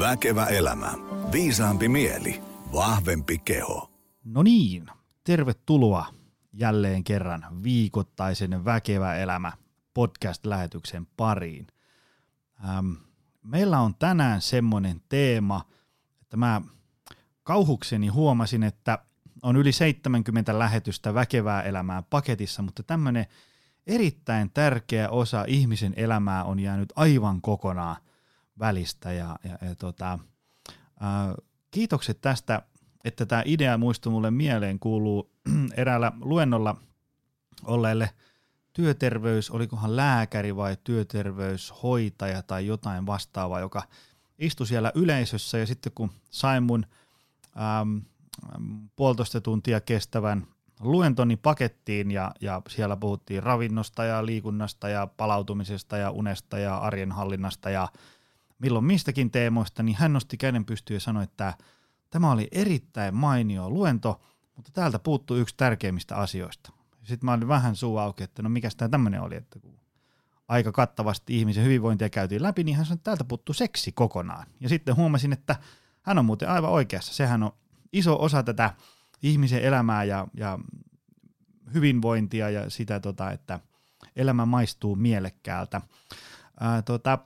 Väkevä elämä. Viisaampi mieli. Vahvempi keho. No niin, tervetuloa jälleen kerran viikoittaisen Väkevä elämä podcast-lähetyksen pariin. Ähm, meillä on tänään semmoinen teema, että mä kauhukseni huomasin, että on yli 70 lähetystä Väkevää elämää paketissa, mutta tämmöinen erittäin tärkeä osa ihmisen elämää on jäänyt aivan kokonaan välistä. Ja, ja, ja tota, ää, kiitokset tästä, että tämä idea muistui mulle mieleen, kuuluu eräällä luennolla olleelle työterveys, olikohan lääkäri vai työterveyshoitaja tai jotain vastaavaa, joka istui siellä yleisössä ja sitten kun sain mun äm, puolitoista tuntia kestävän luentoni pakettiin ja, ja siellä puhuttiin ravinnosta ja liikunnasta ja palautumisesta ja unesta ja arjen hallinnasta ja milloin mistäkin teemoista, niin hän nosti käden pystyyn ja sanoi, että tämä oli erittäin mainio luento, mutta täältä puuttuu yksi tärkeimmistä asioista. Sitten mä olin vähän suu auki, että no mikä tämä tämmöinen oli, että kun aika kattavasti ihmisen hyvinvointia käytiin läpi, niin hän sanoi, että täältä puuttuu seksi kokonaan. Ja sitten huomasin, että hän on muuten aivan oikeassa. Sehän on iso osa tätä ihmisen elämää ja, ja hyvinvointia ja sitä, tota, että elämä maistuu mielekkäältä. Ää, tota,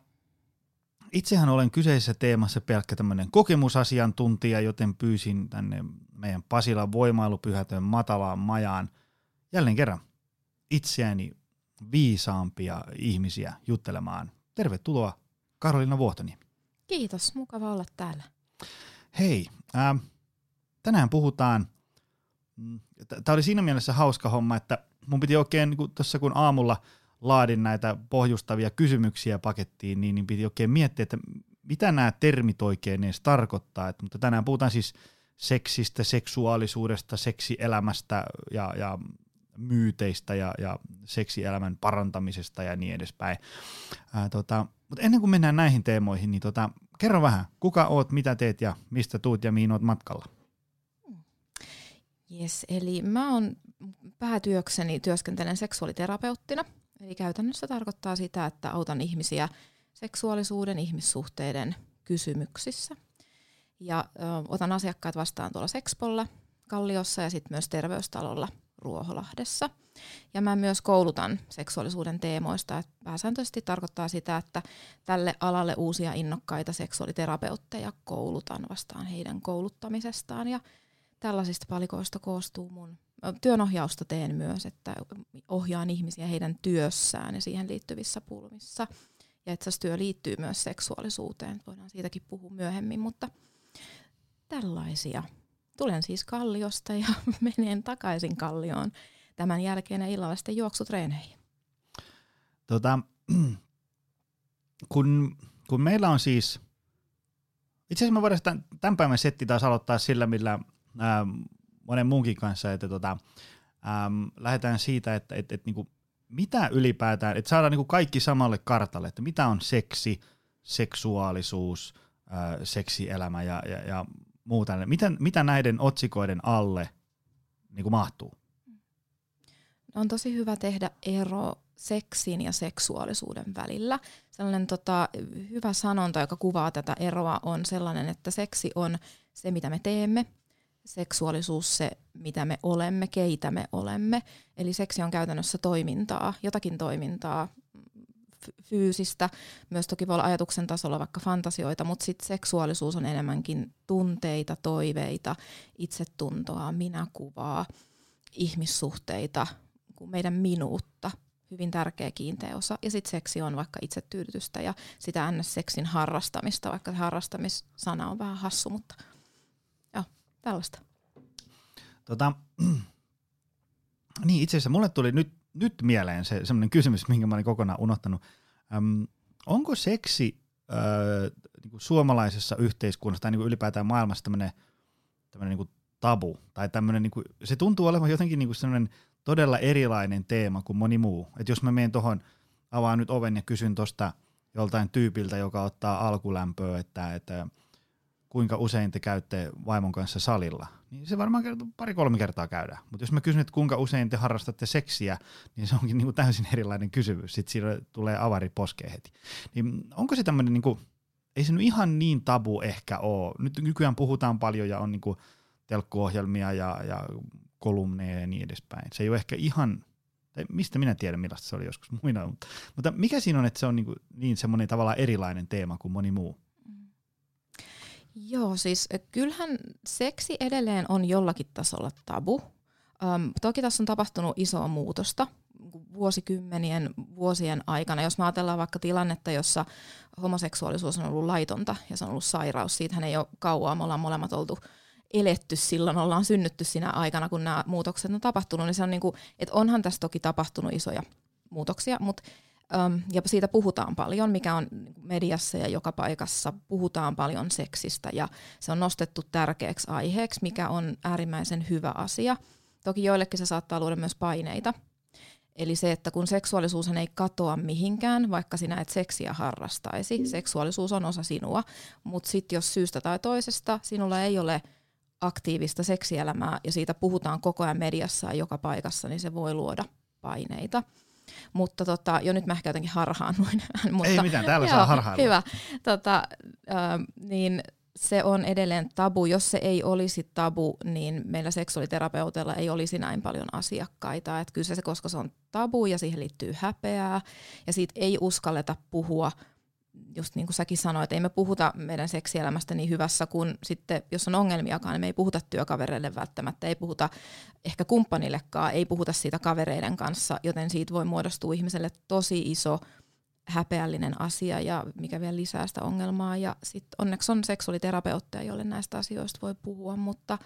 itsehän olen kyseisessä teemassa pelkkä tämmöinen kokemusasiantuntija, joten pyysin tänne meidän Pasilan voimailupyhätön matalaan majaan jälleen kerran itseäni viisaampia ihmisiä juttelemaan. Tervetuloa Karolina Vuohtoni. Kiitos, mukava olla täällä. Hei, ää, tänään puhutaan, mm, tämä oli siinä mielessä hauska homma, että mun piti oikein niin tuossa kun aamulla laadin näitä pohjustavia kysymyksiä pakettiin, niin, niin piti oikein miettiä, että mitä nämä termit oikein edes tarkoittaa. Et, mutta tänään puhutaan siis seksistä, seksuaalisuudesta, seksielämästä ja, ja myyteistä ja, ja seksielämän parantamisesta ja niin edespäin. Ää, tota, mutta ennen kuin mennään näihin teemoihin, niin tota, kerro vähän, kuka oot, mitä teet ja mistä tuut ja mihin oot matkalla? Yes, eli mä oon päätyökseni työskentelen seksuaaliterapeuttina. Eli käytännössä tarkoittaa sitä, että autan ihmisiä seksuaalisuuden, ihmissuhteiden kysymyksissä. Ja ö, otan asiakkaat vastaan tuolla Sexpolla, Kalliossa ja sitten myös Terveystalolla Ruoholahdessa. Ja mä myös koulutan seksuaalisuuden teemoista. Et pääsääntöisesti tarkoittaa sitä, että tälle alalle uusia innokkaita seksuaaliterapeutteja koulutan vastaan heidän kouluttamisestaan. Ja tällaisista palikoista koostuu mun työnohjausta teen myös, että ohjaan ihmisiä heidän työssään ja siihen liittyvissä pulmissa. Ja että työ liittyy myös seksuaalisuuteen, voidaan siitäkin puhua myöhemmin, mutta tällaisia. Tulen siis Kalliosta ja menen takaisin Kallioon tämän jälkeen ja illalla sitten juoksutreeneihin. Tota, kun, kun meillä on siis, itse asiassa me voidaan tämän, tämän päivän setti taas aloittaa sillä, millä ää, monen muunkin kanssa, että tota, äm, lähdetään siitä, että et, et, niinku, mitä ylipäätään, että saadaan niinku kaikki samalle kartalle, että mitä on seksi, seksuaalisuus, ää, seksielämä ja, ja, ja muu tällainen. Mitä, mitä näiden otsikoiden alle niinku mahtuu? On tosi hyvä tehdä ero seksin ja seksuaalisuuden välillä. Sellainen tota, hyvä sanonta, joka kuvaa tätä eroa, on sellainen, että seksi on se, mitä me teemme, seksuaalisuus se, mitä me olemme, keitä me olemme. Eli seksi on käytännössä toimintaa, jotakin toimintaa, fyysistä, myös toki voi olla ajatuksen tasolla vaikka fantasioita, mutta sitten seksuaalisuus on enemmänkin tunteita, toiveita, itsetuntoa, minäkuvaa, ihmissuhteita, meidän minuutta, hyvin tärkeä kiinteä osa. Ja sitten seksi on vaikka itsetyydytystä ja sitä ns. seksin harrastamista, vaikka harrastamissana on vähän hassu, mutta tällaista. Tota, niin itse asiassa mulle tuli nyt, nyt mieleen se semmoinen kysymys, minkä mä olin kokonaan unohtanut. Öm, onko seksi öö, niin suomalaisessa yhteiskunnassa tai niin ylipäätään maailmassa tämmöinen, tämmöinen niin tabu? Tai tämmöinen, niin kuin, se tuntuu olevan jotenkin niin semmoinen todella erilainen teema kuin moni muu. Et jos mä menen tuohon, avaan nyt oven ja kysyn tuosta joltain tyypiltä, joka ottaa alkulämpöä, että, että – kuinka usein te käytte vaimon kanssa salilla, niin se varmaan pari-kolme kertaa käydään. Mutta jos mä kysyn, että kuinka usein te harrastatte seksiä, niin se onkin niinku täysin erilainen kysymys. Sitten siinä tulee avari poskeen heti. Niin onko se tämmöinen niinku ei se nyt ihan niin tabu ehkä ole. Nyt nykyään puhutaan paljon ja on niinku telkkuohjelmia ja, ja kolumneja ja niin edespäin. Se ei ole ehkä ihan, tai mistä minä tiedän millaista se oli joskus muina, mutta, mutta mikä siinä on, että se on niinku niin semmoinen tavallaan erilainen teema kuin moni muu? Joo, siis kyllähän seksi edelleen on jollakin tasolla tabu. Um, toki tässä on tapahtunut isoa muutosta vuosikymmenien, vuosien aikana. Jos me ajatellaan vaikka tilannetta, jossa homoseksuaalisuus on ollut laitonta ja se on ollut sairaus, siitähän ei ole kauaa, me ollaan molemmat oltu eletty silloin, ollaan synnytty siinä aikana, kun nämä muutokset on tapahtunut, niin se on niin kuin, että onhan tässä toki tapahtunut isoja muutoksia, mutta ja siitä puhutaan paljon, mikä on mediassa ja joka paikassa. Puhutaan paljon seksistä ja se on nostettu tärkeäksi aiheeksi, mikä on äärimmäisen hyvä asia. Toki joillekin se saattaa luoda myös paineita. Eli se, että kun seksuaalisuus ei katoa mihinkään, vaikka sinä et seksiä harrastaisi, seksuaalisuus on osa sinua, mutta sitten jos syystä tai toisesta sinulla ei ole aktiivista seksielämää ja siitä puhutaan koko ajan mediassa ja joka paikassa, niin se voi luoda paineita. Mutta tota, jo nyt mä ehkä jotenkin harhaannuin. mutta, Ei mitään, täällä joo, saa harhailla. Hyvä. Tota, äh, niin se on edelleen tabu. Jos se ei olisi tabu, niin meillä seksuaaliterapeuteilla ei olisi näin paljon asiakkaita. Et kyllä se, koska se on tabu ja siihen liittyy häpeää ja siitä ei uskalleta puhua – just niin kuin säkin sanoit, ei me puhuta meidän seksielämästä niin hyvässä kuin sitten, jos on ongelmiakaan, niin me ei puhuta työkavereille välttämättä, ei puhuta ehkä kumppanillekaan, ei puhuta siitä kavereiden kanssa, joten siitä voi muodostua ihmiselle tosi iso häpeällinen asia ja mikä vielä lisää sitä ongelmaa. Ja sitten onneksi on seksuaaliterapeutteja, joille näistä asioista voi puhua, mutta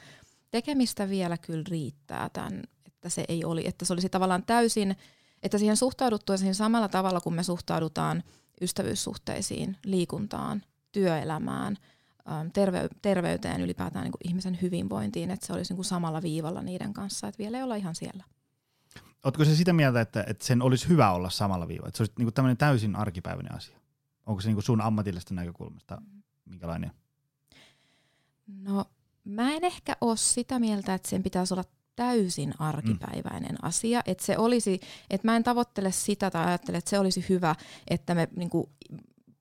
tekemistä vielä kyllä riittää tämän, että se ei oli, että se olisi tavallaan täysin, että siihen suhtauduttaisiin samalla tavalla kuin me suhtaudutaan – ystävyyssuhteisiin, liikuntaan, työelämään, ähm, terve- terveyteen, ylipäätään niin kuin ihmisen hyvinvointiin, että se olisi niin kuin samalla viivalla niiden kanssa, että vielä ei olla ihan siellä. Oletko se sitä mieltä, että, että sen olisi hyvä olla samalla viivalla, että se olisi niin kuin tämmöinen täysin arkipäiväinen asia? Onko se niin kuin sun ammatillisesta näkökulmasta minkälainen? No mä en ehkä ole sitä mieltä, että sen pitäisi olla täysin arkipäiväinen mm. asia. Että se olisi, että mä en tavoittele sitä tai ajattele, että se olisi hyvä, että me niinku,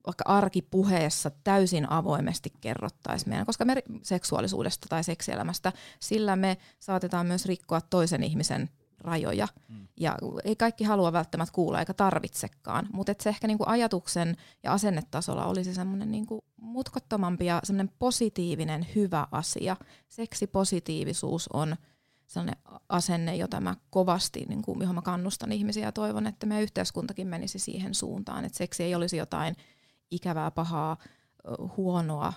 vaikka arkipuheessa täysin avoimesti kerrottaisiin meidän, koska me seksuaalisuudesta tai seksielämästä, sillä me saatetaan myös rikkoa toisen ihmisen rajoja. Mm. Ja ei kaikki halua välttämättä kuulla eikä tarvitsekaan, mutta se ehkä niinku ajatuksen ja asennetasolla olisi semmoinen niinku mutkottomampi ja semmoinen positiivinen hyvä asia. Seksipositiivisuus on sellainen asenne, jota mä kovasti, niin kuin, johon mä kannustan ihmisiä ja toivon, että meidän yhteiskuntakin menisi siihen suuntaan, että seksi ei olisi jotain ikävää, pahaa, huonoa,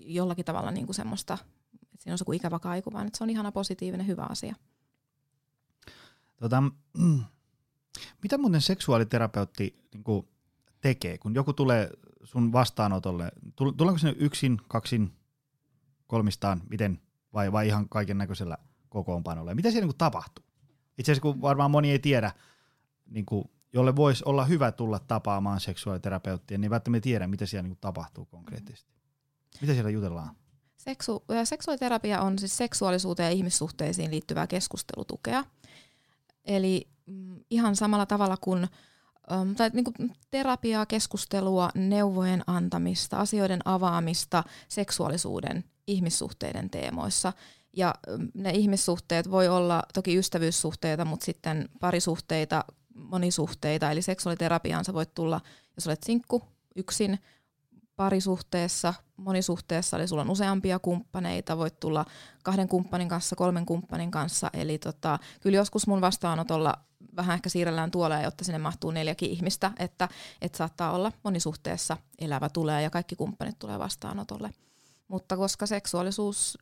jollakin tavalla niin kuin semmoista, että siinä on joku ikävä kaiku, vaan että se on ihana positiivinen, hyvä asia. Tota, mitä muuten seksuaaliterapeutti niin kuin tekee, kun joku tulee sun vastaanotolle? Tuleeko sinne yksin, kaksin, kolmistaan, miten, vai, vai ihan kaiken näköisellä kokoonpanolle. Mitä siellä niin tapahtuu? Itse asiassa kun varmaan moni ei tiedä, niin kuin, jolle voisi olla hyvä tulla tapaamaan seksuaaliterapeuttia, niin välttämättä tiedä, mitä siellä niin tapahtuu konkreettisesti. Mitä siellä jutellaan? Seksu- seksuaaliterapia on siis seksuaalisuuteen ja ihmissuhteisiin liittyvää keskustelutukea. Eli mm, ihan samalla tavalla kuin tai niin kuin terapiaa, keskustelua, neuvojen antamista, asioiden avaamista seksuaalisuuden, ihmissuhteiden teemoissa. Ja ne ihmissuhteet voi olla toki ystävyyssuhteita, mutta sitten parisuhteita, monisuhteita. Eli seksuaaliterapiaan sä voit tulla, jos olet sinkku, yksin, parisuhteessa, monisuhteessa, eli sulla on useampia kumppaneita, voit tulla kahden kumppanin kanssa, kolmen kumppanin kanssa, eli tota, kyllä joskus mun vastaanotolla vähän ehkä siirrellään tuoleen, jotta sinne mahtuu neljäkin ihmistä, että, että saattaa olla monisuhteessa elävä tulee ja kaikki kumppanit tulee vastaanotolle. Mutta koska seksuaalisuus,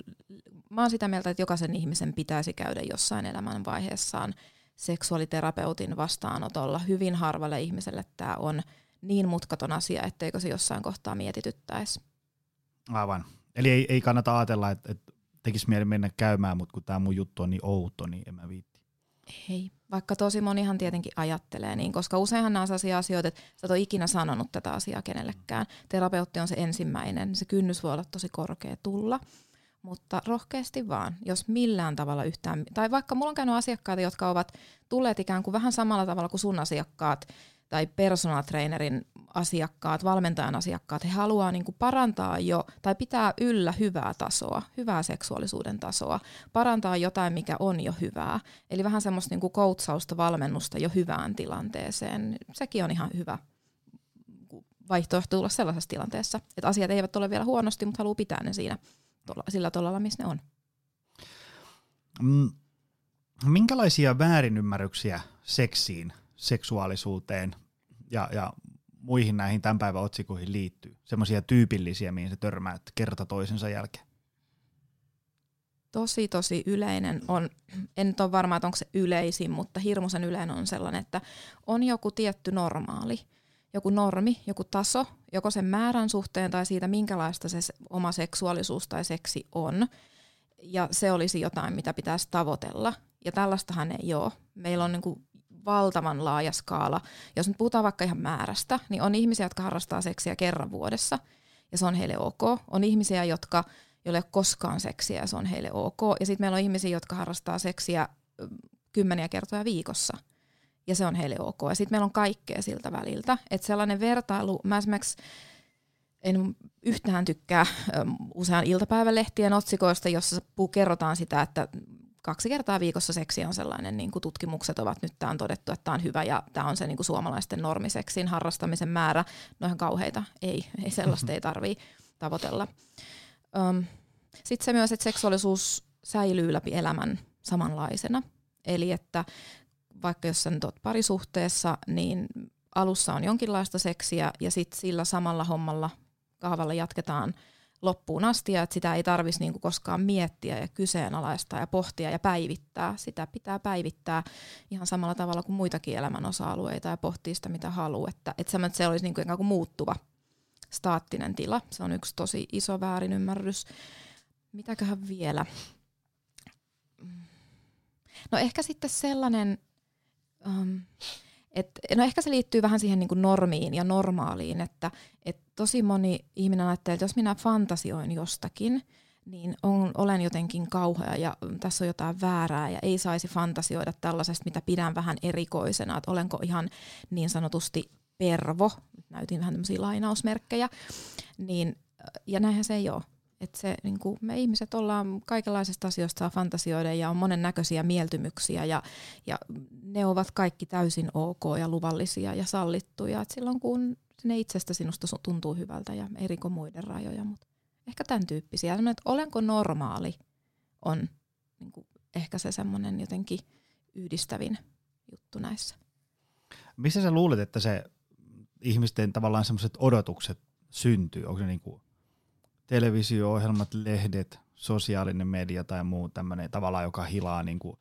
mä oon sitä mieltä, että jokaisen ihmisen pitäisi käydä jossain elämänvaiheessaan seksuaaliterapeutin vastaanotolla. Hyvin harvalle ihmiselle tämä on niin mutkaton asia, etteikö se jossain kohtaa mietityttäisi. Aivan. Eli ei, ei kannata ajatella, että, että tekisi mieli mennä käymään, mutta kun tämä mun juttu on niin outo, niin en mä viitti. Ei, vaikka tosi monihan tietenkin ajattelee niin, koska useinhan nämä sellaisia asioita, että sä et ole ikinä sanonut tätä asiaa kenellekään. Terapeutti on se ensimmäinen, se kynnys voi olla tosi korkea tulla, mutta rohkeasti vaan, jos millään tavalla yhtään, tai vaikka mulla on käynyt asiakkaita, jotka ovat tulleet ikään kuin vähän samalla tavalla kuin sun asiakkaat, tai personal trainerin asiakkaat, valmentajan asiakkaat, he haluaa niin kuin parantaa jo tai pitää yllä hyvää tasoa, hyvää seksuaalisuuden tasoa, parantaa jotain, mikä on jo hyvää. Eli vähän semmoista niin kuin koutsausta, valmennusta jo hyvään tilanteeseen. Sekin on ihan hyvä vaihtoehto tulla sellaisessa tilanteessa, että asiat eivät ole vielä huonosti, mutta haluaa pitää ne siinä sillä tolalla, missä ne on. Mm, minkälaisia väärinymmärryksiä seksiin, seksuaalisuuteen ja, ja muihin näihin tämän päivän otsikoihin liittyy? Semmoisia tyypillisiä, mihin se törmää kerta toisensa jälkeen. Tosi, tosi yleinen on, en nyt ole varma, että onko se yleisin, mutta hirmuisen yleinen on sellainen, että on joku tietty normaali, joku normi, joku taso, joko sen määrän suhteen tai siitä, minkälaista se oma seksuaalisuus tai seksi on. Ja se olisi jotain, mitä pitäisi tavoitella. Ja tällaistahan ei ole. Meillä on niin kuin valtavan laaja skaala. Jos nyt puhutaan vaikka ihan määrästä, niin on ihmisiä, jotka harrastaa seksiä kerran vuodessa, ja se on heille ok. On ihmisiä, jotka ei ole koskaan seksiä, ja se on heille ok. Ja sitten meillä on ihmisiä, jotka harrastaa seksiä kymmeniä kertoja viikossa, ja se on heille ok. Ja sitten meillä on kaikkea siltä väliltä. Että sellainen vertailu, mä esimerkiksi en yhtään tykkää usean iltapäivälehtien otsikoista, jossa kerrotaan sitä, että kaksi kertaa viikossa seksi on sellainen, niin kuin tutkimukset ovat nyt tämä on todettu, että tämä on hyvä ja tämä on se niin kuin suomalaisten normiseksin harrastamisen määrä. No ihan kauheita, ei, ei sellaista ei tarvii tavoitella. Um, Sitten se myös, että seksuaalisuus säilyy läpi elämän samanlaisena. Eli että vaikka jos sä nyt oot parisuhteessa, niin alussa on jonkinlaista seksiä ja sitten sillä samalla hommalla kahvalla jatketaan – loppuun asti ja että sitä ei tarvitsisi niinku koskaan miettiä ja kyseenalaistaa ja pohtia ja päivittää. Sitä pitää päivittää ihan samalla tavalla kuin muitakin elämän osa-alueita ja pohtia sitä mitä haluaa. Että, että se olisi niinku ikään kuin muuttuva staattinen tila. Se on yksi tosi iso väärinymmärrys. Mitäköhän vielä? No ehkä sitten sellainen, um, et, no ehkä se liittyy vähän siihen niin kuin normiin ja normaaliin, että et tosi moni ihminen ajattelee, että jos minä fantasioin jostakin, niin on, olen jotenkin kauhea ja tässä on jotain väärää ja ei saisi fantasioida tällaisesta, mitä pidän vähän erikoisena, että olenko ihan niin sanotusti pervo, näytin vähän tämmöisiä lainausmerkkejä, niin, ja näinhän se ei ole. Että se, niin kuin me ihmiset ollaan kaikenlaisista asioista fantasioida ja on monen näköisiä mieltymyksiä ja, ja ne ovat kaikki täysin ok ja luvallisia ja sallittuja. Et silloin kun ne itsestä sinusta tuntuu hyvältä ja eri kuin muiden rajoja, mutta ehkä tämän tyyppisiä. että olenko normaali on niin kuin ehkä se semmoinen jotenkin yhdistävin juttu näissä. Missä sä luulet, että se ihmisten tavallaan semmoiset odotukset syntyy? Onko se niin kuin televisio-ohjelmat, lehdet, sosiaalinen media tai muu tämmöinen tavallaan, joka hilaa niin kuin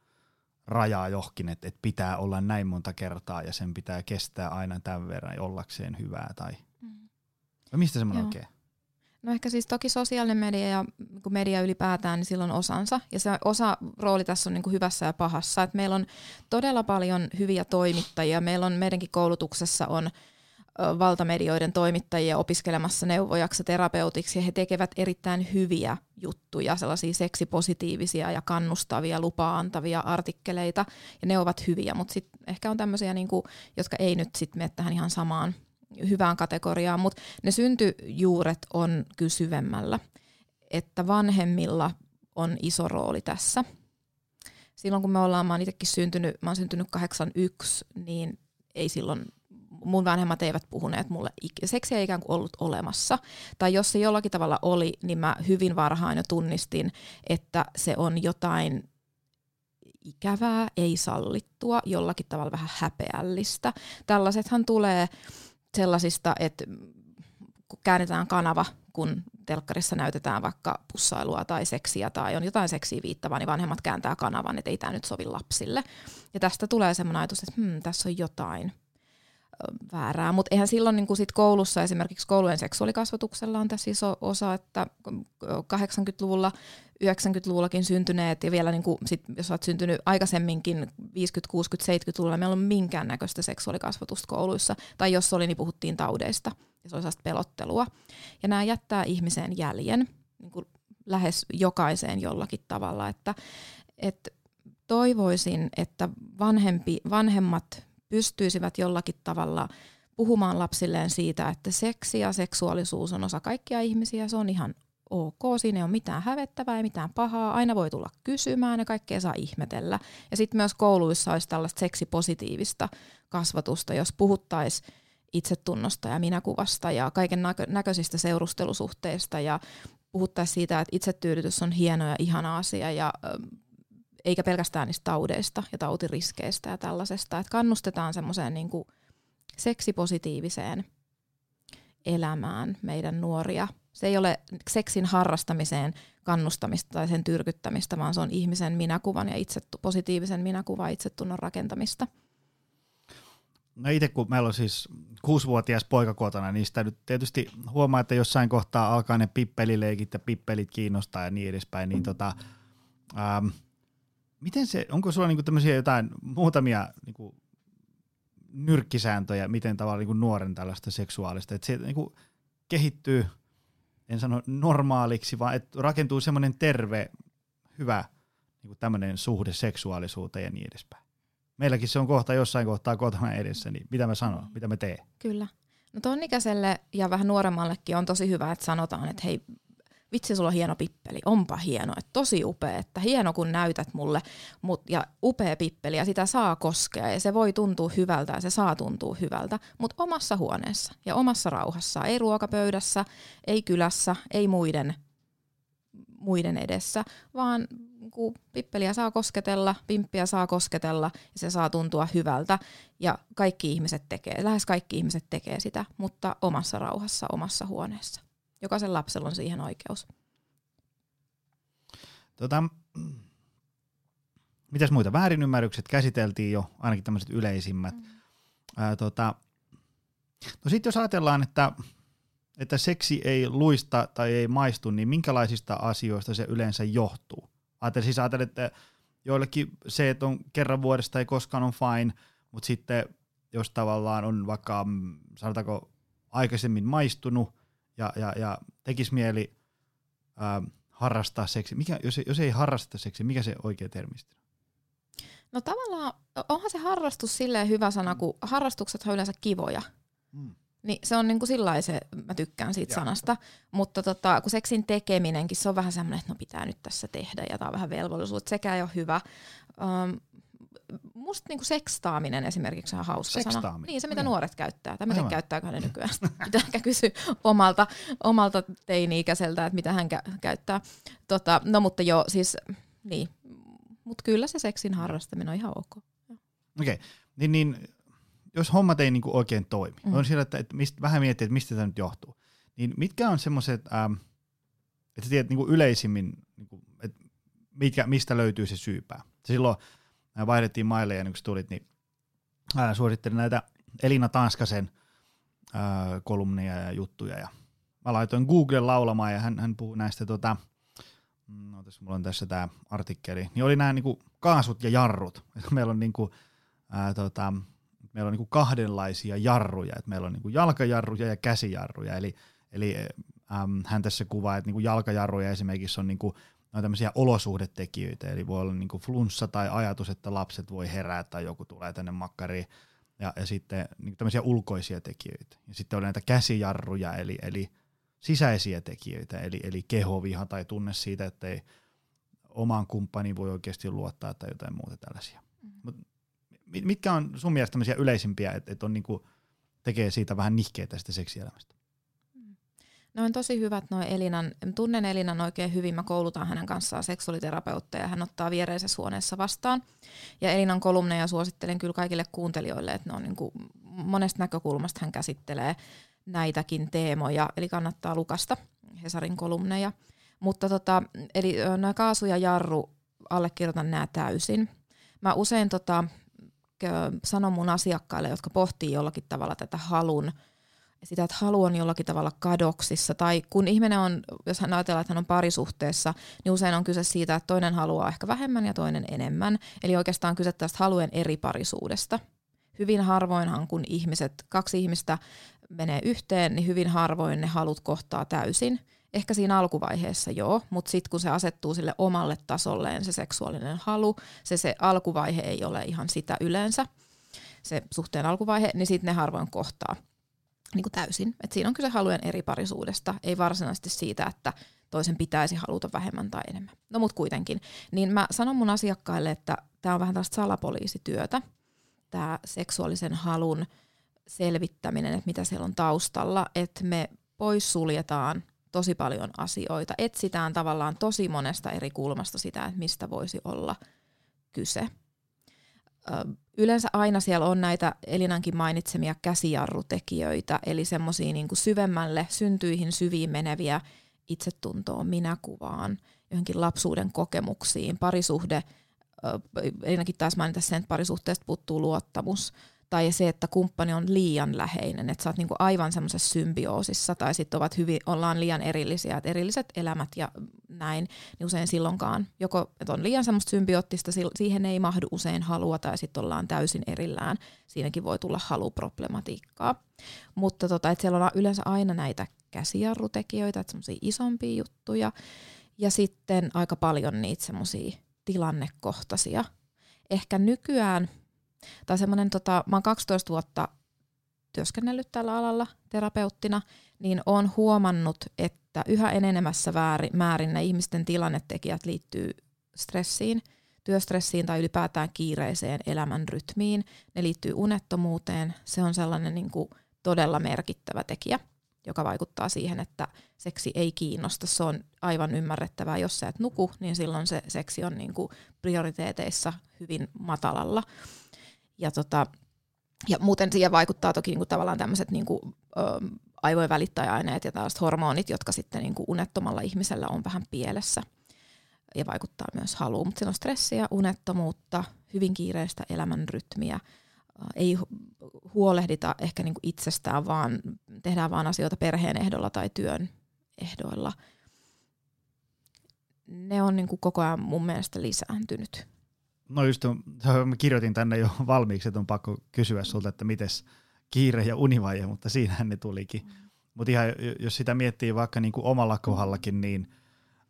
rajaa johonkin, että, että pitää olla näin monta kertaa ja sen pitää kestää aina tämän verran ollakseen hyvää tai mm. no mistä semmoinen oikein? No ehkä siis toki sosiaalinen media ja kun media ylipäätään, niin silloin osansa. Ja se osa rooli tässä on niin kuin hyvässä ja pahassa. Et meillä on todella paljon hyviä toimittajia. Meillä on meidänkin koulutuksessa on valtamedioiden toimittajia opiskelemassa neuvojaksi terapeutiksi, ja he tekevät erittäin hyviä juttuja, sellaisia seksipositiivisia ja kannustavia, lupaa antavia artikkeleita, ja ne ovat hyviä, mutta sitten ehkä on tämmöisiä, niinku, jotka ei nyt sitten mene tähän ihan samaan hyvään kategoriaan, mutta ne syntyjuuret on kyllä syvemmällä, että vanhemmilla on iso rooli tässä. Silloin kun me ollaan, mä oon itsekin syntynyt, mä oon syntynyt 81, niin ei silloin mun vanhemmat eivät puhuneet mulle, seksiä ei ikään kuin ollut olemassa. Tai jos se jollakin tavalla oli, niin mä hyvin varhain jo tunnistin, että se on jotain ikävää, ei sallittua, jollakin tavalla vähän häpeällistä. Tällaisethan tulee sellaisista, että käännetään kanava, kun telkkarissa näytetään vaikka pussailua tai seksiä tai on jotain seksiä viittavaa, niin vanhemmat kääntää kanavan, että ei tämä nyt sovi lapsille. Ja tästä tulee semmoinen ajatus, että hmm, tässä on jotain väärää. Mutta eihän silloin niin sit koulussa, esimerkiksi koulujen seksuaalikasvatuksella on tässä iso osa, että 80-luvulla, 90-luvullakin syntyneet ja vielä niin kuin sit, jos olet syntynyt aikaisemminkin 50, 60, 70-luvulla, meillä on minkäännäköistä seksuaalikasvatusta kouluissa. Tai jos oli, niin puhuttiin taudeista ja se oli pelottelua. Ja nämä jättää ihmiseen jäljen niin kuin lähes jokaiseen jollakin tavalla, että, että toivoisin, että vanhempi, vanhemmat pystyisivät jollakin tavalla puhumaan lapsilleen siitä, että seksi ja seksuaalisuus on osa kaikkia ihmisiä, se on ihan ok, siinä ei ole mitään hävettävää ja mitään pahaa, aina voi tulla kysymään ja kaikkea saa ihmetellä. Ja sitten myös kouluissa olisi tällaista seksipositiivista kasvatusta, jos puhuttaisiin itsetunnosta ja minäkuvasta ja kaiken näkö- näköisistä seurustelusuhteista ja puhuttaisiin siitä, että itsetyydytys on hieno ja ihana asia ja eikä pelkästään niistä taudeista ja tautiriskeistä ja tällaisesta, että kannustetaan semmoiseen niin seksipositiiviseen elämään meidän nuoria. Se ei ole seksin harrastamiseen kannustamista tai sen tyrkyttämistä, vaan se on ihmisen minäkuvan ja itse, positiivisen minäkuvan itsetunnon rakentamista. No itse kun meillä on siis kuusivuotias poika kotona, niin sitä nyt tietysti huomaa, että jossain kohtaa alkaa ne pippelileikit ja pippelit kiinnostaa ja niin edespäin, niin tota, ähm, miten se, onko sulla niinku tämmöisiä jotain muutamia niinku nyrkkisääntöjä, miten tavallaan niinku nuoren tällaista seksuaalista, että se niinku kehittyy, en sano normaaliksi, vaan että rakentuu semmoinen terve, hyvä niinku tämmöinen suhde seksuaalisuuteen ja niin edespäin meilläkin se on kohta jossain kohtaa kotona edessä, niin mitä mä sanon, mitä mä teen? Kyllä. No ton ja vähän nuoremmallekin on tosi hyvä, että sanotaan, että hei, vitsi sulla on hieno pippeli, onpa hieno, että tosi upea, että hieno kun näytät mulle, mut, ja upea pippeli ja sitä saa koskea ja se voi tuntua hyvältä ja se saa tuntua hyvältä, mutta omassa huoneessa ja omassa rauhassa, ei ruokapöydässä, ei kylässä, ei muiden, muiden edessä, vaan kun pippeliä saa kosketella, pimppiä saa kosketella ja se saa tuntua hyvältä. Ja kaikki ihmiset tekee, lähes kaikki ihmiset tekee sitä, mutta omassa rauhassa, omassa huoneessa. Jokaisen lapsella on siihen oikeus. Tota, mitäs muita? Väärinymmärrykset käsiteltiin jo, ainakin tämmöiset yleisimmät. Mm. Ää, tota, no sitten jos ajatellaan, että, että seksi ei luista tai ei maistu, niin minkälaisista asioista se yleensä johtuu? Ajattelin siis ajattelin, että joillekin se, että on kerran vuodesta ei koskaan on fine, mutta sitten jos tavallaan on vaikka, mm, sanotaanko, aikaisemmin maistunut ja, ja, ja tekisi mieli ää, harrastaa seksi, mikä, jos, jos ei harrasta seksi, mikä se oikea termi No tavallaan onhan se harrastus silleen hyvä sana, kun harrastukset on yleensä kivoja. Mm. Niin se on niinku sillä se, mä tykkään siitä ja. sanasta, mutta tota, kun seksin tekeminenkin, se on vähän semmoinen, että no pitää nyt tässä tehdä ja tämä on vähän velvollisuus, sekä ei ole hyvä. Um, musta niinku sekstaaminen esimerkiksi on hauska sana. Niin, se mitä Aivan. nuoret käyttää. Tai miten käyttääkö hän nykyään? Pitää ehkä kysyä omalta, omalta teini-ikäiseltä, että mitä hän kä- käyttää. Tota, no mutta joo, siis niin. Mutta kyllä se seksin harrastaminen on ihan ok. Okei, okay. niin, niin jos hommat ei niinku oikein toimi, mm. on siellä, että, että mistä, vähän miettii, että mistä tämä nyt johtuu, niin mitkä on semmoiset, ähm, että tiedät niinku yleisimmin, niinku, että mitkä, mistä löytyy se syypää. Silloin äh, vaihdettiin maille ja kun tulit, niin äh, suosittelin näitä Elina Tanskasen äh, kolumneja ja juttuja. Ja mä laitoin Google laulamaan ja hän, hän puhui näistä tota, no tässä mulla on tässä tämä artikkeli, niin oli nämä niinku kaasut ja jarrut. Meillä on niinku, ää, tota, meillä on niin kuin kahdenlaisia jarruja, että meillä on niin kuin jalkajarruja ja käsijarruja, eli, eli äm, hän tässä kuvaa, että kuin jalkajarruja esimerkiksi on niin kuin, on tämmöisiä olosuhdetekijöitä, eli voi olla niin kuin flunssa tai ajatus, että lapset voi herätä tai joku tulee tänne makkariin, ja, ja sitten niin tämmöisiä ulkoisia tekijöitä. Ja sitten on näitä käsijarruja, eli, eli sisäisiä tekijöitä, eli, eli kehoviha tai tunne siitä, että ei omaan kumppaniin voi oikeasti luottaa tai jotain muuta tällaisia. Mm-hmm. Mut mitkä on sun mielestä tämmöisiä yleisimpiä, että et on niinku, tekee siitä vähän nihkeitä sitä seksielämästä? No on tosi hyvät noin Elinan, tunnen Elinan oikein hyvin, mä koulutan hänen kanssaan seksuaaliterapeutteja, hän ottaa viereisessä huoneessa vastaan. Ja Elinan kolumneja suosittelen kyllä kaikille kuuntelijoille, että ne on niin kuin, monesta näkökulmasta hän käsittelee näitäkin teemoja, eli kannattaa lukasta Hesarin kolumneja. Mutta tota, eli nämä kaasu ja jarru, allekirjoitan nämä täysin. Mä usein tota, sanon mun asiakkaille, jotka pohtii jollakin tavalla tätä halun, sitä, että halu on jollakin tavalla kadoksissa, tai kun ihminen on, jos hän ajatellaan, että hän on parisuhteessa, niin usein on kyse siitä, että toinen haluaa ehkä vähemmän ja toinen enemmän, eli oikeastaan kyse tästä halujen eri parisuudesta. Hyvin harvoinhan, kun ihmiset, kaksi ihmistä menee yhteen, niin hyvin harvoin ne halut kohtaa täysin. Ehkä siinä alkuvaiheessa joo, mutta sitten kun se asettuu sille omalle tasolleen se seksuaalinen halu, se, se alkuvaihe ei ole ihan sitä yleensä. se suhteen alkuvaihe, niin sitten ne harvoin kohtaa niin kuin täysin. Et siinä on kyse halujen eri parisuudesta, ei varsinaisesti siitä, että toisen pitäisi haluta vähemmän tai enemmän. No mut kuitenkin. Niin mä sanon mun asiakkaille, että tämä on vähän tällaista salapoliisityötä, tämä seksuaalisen halun selvittäminen, että mitä siellä on taustalla, että me poissuljetaan tosi paljon asioita, etsitään tavallaan tosi monesta eri kulmasta sitä, että mistä voisi olla kyse. Yleensä aina siellä on näitä Elinankin mainitsemia käsijarrutekijöitä, eli semmoisia niin syvemmälle syntyihin syviin meneviä itsetuntoon, minäkuvaan, johonkin lapsuuden kokemuksiin, parisuhde, Elinakin taas mainita sen, että parisuhteesta puuttuu luottamus, tai se, että kumppani on liian läheinen, että sä oot niinku aivan semmoisessa symbioosissa, tai sitten ovat hyvin, ollaan liian erillisiä, että erilliset elämät ja näin, niin usein silloinkaan, joko että on liian semmoista symbioottista, siihen ei mahdu usein halua, tai sitten ollaan täysin erillään, siinäkin voi tulla haluproblematiikkaa. Mutta tota, että siellä on yleensä aina näitä käsijarrutekijöitä, että semmoisia isompia juttuja, ja sitten aika paljon niitä semmoisia tilannekohtaisia. Ehkä nykyään tai semmoinen, tota, mä oon 12 vuotta työskennellyt tällä alalla terapeuttina, niin on huomannut, että yhä enenemässä määrin ne ihmisten tilannetekijät liittyy stressiin, työstressiin tai ylipäätään kiireiseen elämän rytmiin. Ne liittyy unettomuuteen. Se on sellainen niin kuin todella merkittävä tekijä, joka vaikuttaa siihen, että seksi ei kiinnosta. Se on aivan ymmärrettävää. Jos sä et nuku, niin silloin se seksi on niin kuin prioriteeteissa hyvin matalalla. Ja, tota, ja muuten siihen vaikuttaa toki niinku tavallaan tämmöiset niinku, aivojen välittäjäaineet ja tällaiset hormonit, jotka sitten niinku unettomalla ihmisellä on vähän pielessä ja vaikuttaa myös haluun. Mutta siinä on stressiä, unettomuutta, hyvin kiireistä elämän rytmiä, ei huolehdita ehkä niinku itsestään, vaan tehdään vaan asioita perheen ehdolla tai työn ehdoilla. Ne on niinku koko ajan mun mielestä lisääntynyt. No just, mä kirjoitin tänne jo valmiiksi, että on pakko kysyä sulta, että miten kiire ja univaje, mutta siinähän ne tulikin. Mm. Mutta ihan, jos sitä miettii vaikka niin kuin omalla kohdallakin, niin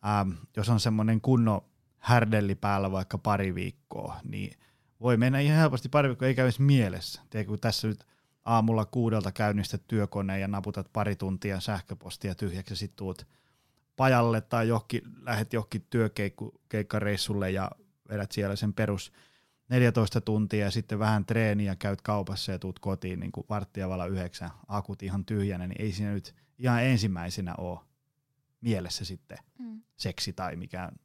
ähm, jos on semmoinen kunno härdelli päällä vaikka pari viikkoa, niin voi mennä ihan helposti pari viikkoa, ei käy edes mielessä. Tiedätkö, kun tässä nyt aamulla kuudelta käynnistät työkoneen ja naputat pari tuntia sähköpostia tyhjäksi ja sitten tuut pajalle tai johonkin, lähet johonkin työkeikkareissulle ja vedät siellä sen perus 14 tuntia ja sitten vähän treeniä, käyt kaupassa ja tuut kotiin niin kuin varttia vala yhdeksän, akut ihan tyhjänä, niin ei siinä nyt ihan ensimmäisenä ole mielessä sitten mm. seksi tai mikään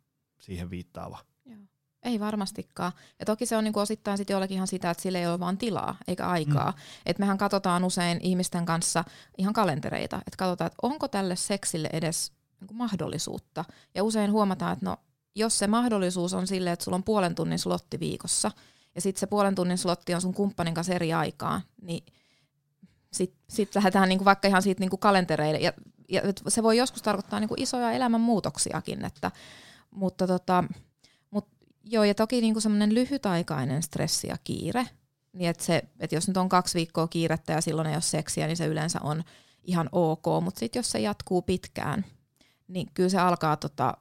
siihen viittaava. Joo. Ei varmastikaan. Ja toki se on niinku osittain sitten jollekin ihan sitä, että sille ei ole vaan tilaa eikä aikaa. Mm. Et mehän katsotaan usein ihmisten kanssa ihan kalentereita, että katsotaan, että onko tälle seksille edes niinku mahdollisuutta. Ja usein huomataan, että no jos se mahdollisuus on sille, että sulla on puolen tunnin slotti viikossa, ja sitten se puolen tunnin slotti on sun kumppanin kanssa eri aikaa, niin sitten sit lähdetään niinku vaikka ihan siitä niinku kalentereille. Ja, ja se voi joskus tarkoittaa niinku isoja elämänmuutoksiakin, että, mutta tota, mut, joo, ja toki niinku semmoinen lyhytaikainen stressi ja kiire, niin että se, et jos nyt on kaksi viikkoa kiirettä ja silloin ei ole seksiä, niin se yleensä on ihan ok, mutta sitten jos se jatkuu pitkään, niin kyllä se alkaa tota,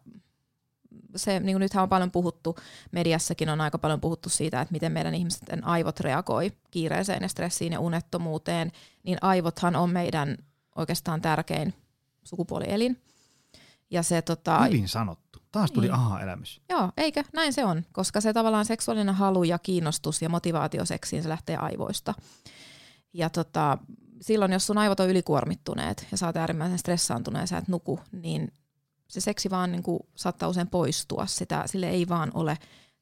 se, niin kuin nythän on paljon puhuttu, mediassakin on aika paljon puhuttu siitä, että miten meidän ihmisten aivot reagoi kiireeseen ja stressiin ja unettomuuteen, niin aivothan on meidän oikeastaan tärkein sukupuolielin. Ja se, tota, Hyvin sanottu. Taas tuli niin. aha-elämys. Joo, eikä? Näin se on, koska se tavallaan seksuaalinen halu ja kiinnostus ja motivaatio seksiin, se lähtee aivoista. Ja tota, silloin, jos sun aivot on ylikuormittuneet ja sä oot äärimmäisen stressaantunut ja sä et nuku, niin se seksi vaan niin kuin saattaa usein poistua. Sitä, sille ei vaan ole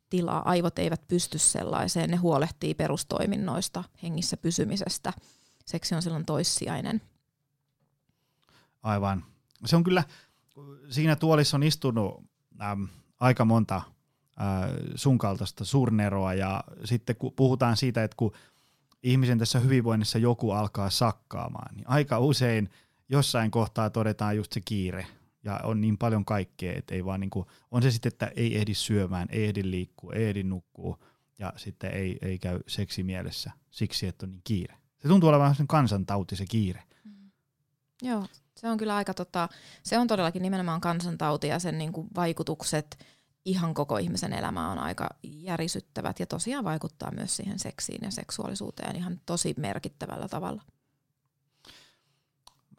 tilaa. Aivot eivät pysty sellaiseen. Ne huolehtii perustoiminnoista, hengissä pysymisestä. Seksi on silloin toissijainen. Aivan. Se on kyllä, siinä tuolissa on istunut äm, aika monta äh, sun kaltaista surneroa ja sitten kun puhutaan siitä, että kun ihmisen tässä hyvinvoinnissa joku alkaa sakkaamaan, niin aika usein jossain kohtaa todetaan just se kiire, ja on niin paljon kaikkea, että ei vaan niinku, on se sitten, että ei ehdi syömään, ei ehdi liikkua, ei ehdi nukkua ja sitten ei, ei käy seksi mielessä siksi, että on niin kiire. Se tuntuu olevan sen kansantauti se kiire. Mm. Joo, se on kyllä aika tota, se on todellakin nimenomaan kansantauti ja sen niinku vaikutukset ihan koko ihmisen elämä on aika järisyttävät ja tosiaan vaikuttaa myös siihen seksiin ja seksuaalisuuteen ihan tosi merkittävällä tavalla.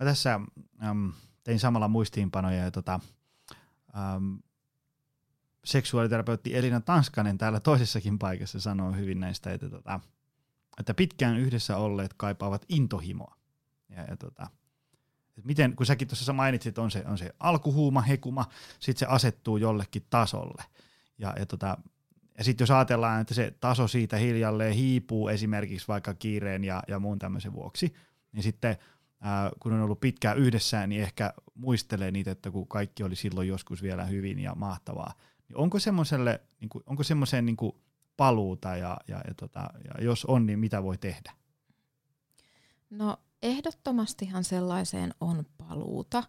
Mä tässä äm, tein samalla muistiinpanoja ja tota, äm, seksuaaliterapeutti Elina Tanskanen täällä toisessakin paikassa sanoo hyvin näistä, että, tota, että pitkään yhdessä olleet kaipaavat intohimoa. Ja, ja tota, että miten, kun säkin tuossa mainitsit, on se, on se alkuhuuma, hekuma, sitten se asettuu jollekin tasolle. Ja, ja, tota, ja sitten jos ajatellaan, että se taso siitä hiljalleen hiipuu esimerkiksi vaikka kiireen ja, ja muun tämmöisen vuoksi, niin sitten ää, kun on ollut pitkään yhdessä, niin ehkä muistelee niitä, että kun kaikki oli silloin joskus vielä hyvin ja mahtavaa. Niin onko semmoiselle, niin kuin, onko semmoiseen niin paluuta ja, ja, ja, tota, ja jos on, niin mitä voi tehdä? No ehdottomastihan sellaiseen on paluuta.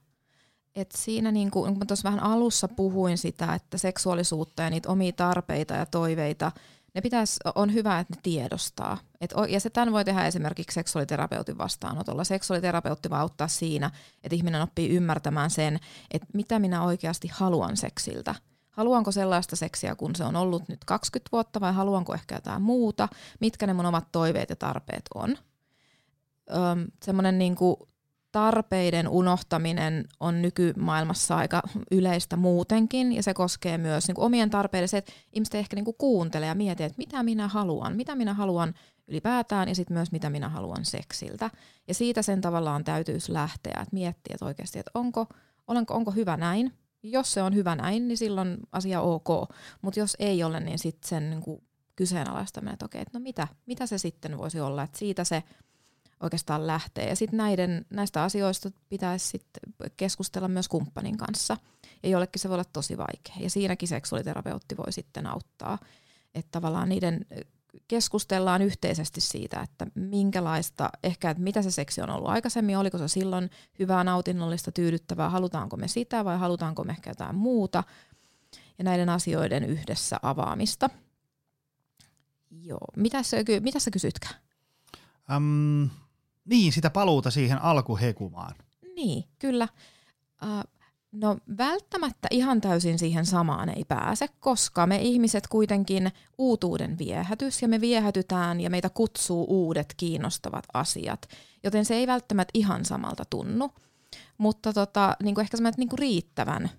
Et siinä, niin kuin, kun mä tuossa vähän alussa puhuin sitä, että seksuaalisuutta ja niitä omia tarpeita ja toiveita, ne pitäisi, on hyvä, että ne tiedostaa. Et, ja se tämän voi tehdä esimerkiksi seksuaaliterapeutin vastaanotolla. Seksuaaliterapeutti voi auttaa siinä, että ihminen oppii ymmärtämään sen, että mitä minä oikeasti haluan seksiltä. Haluanko sellaista seksiä, kun se on ollut nyt 20 vuotta, vai haluanko ehkä jotain muuta? Mitkä ne mun omat toiveet ja tarpeet on? semmoinen niinku tarpeiden unohtaminen on nykymaailmassa aika yleistä muutenkin, ja se koskee myös niinku omien tarpeiden se, että ihmiset ehkä niinku kuuntelee ja miettii, että mitä minä haluan, mitä minä haluan ylipäätään, ja sitten myös mitä minä haluan seksiltä. Ja siitä sen tavallaan täytyisi lähteä, että miettiä että oikeasti, että onko, olenko, onko hyvä näin, jos se on hyvä näin, niin silloin asia ok, mutta jos ei ole, niin sitten sen niinku kyseenalaistaminen, että okei, että no mitä, mitä se sitten voisi olla, että siitä se oikeastaan lähtee. Ja sitten näiden, näistä asioista pitäisi sit keskustella myös kumppanin kanssa. Ja jollekin se voi olla tosi vaikea. Ja siinäkin seksuaaliterapeutti voi sitten auttaa. Että tavallaan niiden keskustellaan yhteisesti siitä, että minkälaista, ehkä että mitä se seksi on ollut aikaisemmin, oliko se silloin hyvää, nautinnollista, tyydyttävää, halutaanko me sitä vai halutaanko me ehkä jotain muuta. Ja näiden asioiden yhdessä avaamista. Joo, mitä sä, mitä sä kysytkään? Um, niin, sitä paluuta siihen alkuhekumaan. Niin, kyllä. Uh, no välttämättä ihan täysin siihen samaan ei pääse, koska me ihmiset kuitenkin uutuuden viehätys ja me viehätytään ja meitä kutsuu uudet kiinnostavat asiat, joten se ei välttämättä ihan samalta tunnu, mutta tota, niin kuin ehkä semmoinen niin kuin riittävän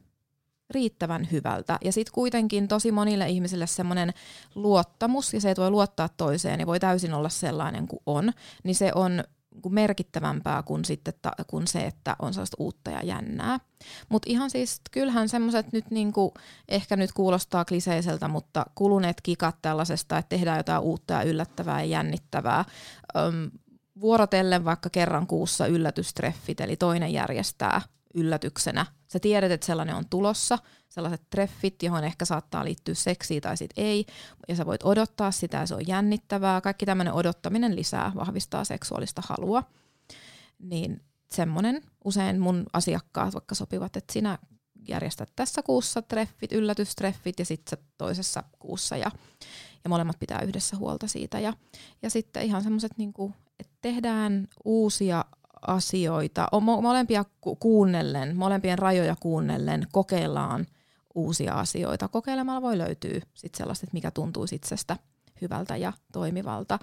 riittävän hyvältä. Ja sitten kuitenkin tosi monille ihmisille semmoinen luottamus ja se, että voi luottaa toiseen ja voi täysin olla sellainen kuin on, niin se on kuin merkittävämpää kuin, sitten ta, kuin se, että on sellaista uutta ja jännää. Mutta ihan siis, kyllähän semmoiset nyt niinku, ehkä nyt kuulostaa kliseiseltä, mutta kuluneet kikat tällaisesta, että tehdään jotain uutta ja yllättävää ja jännittävää. Öm, vuorotellen vaikka kerran kuussa yllätystreffit, eli toinen järjestää yllätyksenä. Sä tiedät, että sellainen on tulossa, sellaiset treffit, johon ehkä saattaa liittyä seksiä tai sit ei, ja sä voit odottaa sitä, ja se on jännittävää. Kaikki tämmöinen odottaminen lisää, vahvistaa seksuaalista halua. Niin semmoinen usein mun asiakkaat vaikka sopivat, että sinä järjestät tässä kuussa treffit, yllätystreffit ja sitten toisessa kuussa ja, ja molemmat pitää yhdessä huolta siitä. Ja, ja sitten ihan semmoiset, niin että tehdään uusia asioita, molempia kuunnellen, molempien rajoja kuunnellen kokeillaan uusia asioita. Kokeilemalla voi löytyä sit sellaista, mikä tuntuu itsestä hyvältä ja toimivalta.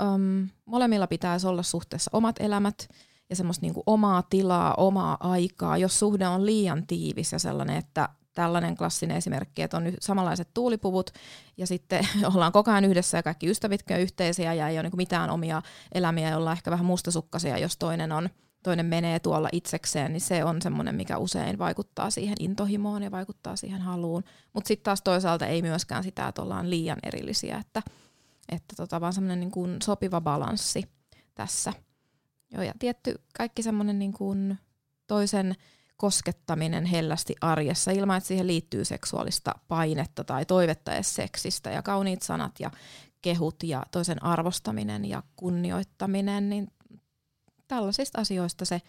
Öm, molemmilla pitäisi olla suhteessa omat elämät ja semmoista niinku omaa tilaa, omaa aikaa. Jos suhde on liian tiivis ja sellainen, että tällainen klassinen esimerkki, että on samanlaiset tuulipuvut ja sitten ollaan koko ajan yhdessä ja kaikki ystävitkin on yhteisiä ja ei ole niin mitään omia elämiä, joilla ehkä vähän mustasukkaisia, jos toinen on toinen menee tuolla itsekseen, niin se on semmoinen, mikä usein vaikuttaa siihen intohimoon ja vaikuttaa siihen haluun. Mutta sitten taas toisaalta ei myöskään sitä, että ollaan liian erillisiä, että, että tota, vaan semmoinen niin kuin sopiva balanssi tässä. Joo, ja tietty kaikki semmoinen niin kuin toisen koskettaminen hellästi arjessa ilman, että siihen liittyy seksuaalista painetta tai toivetta edes seksistä ja kauniit sanat ja kehut ja toisen arvostaminen ja kunnioittaminen, niin tällaisista asioista se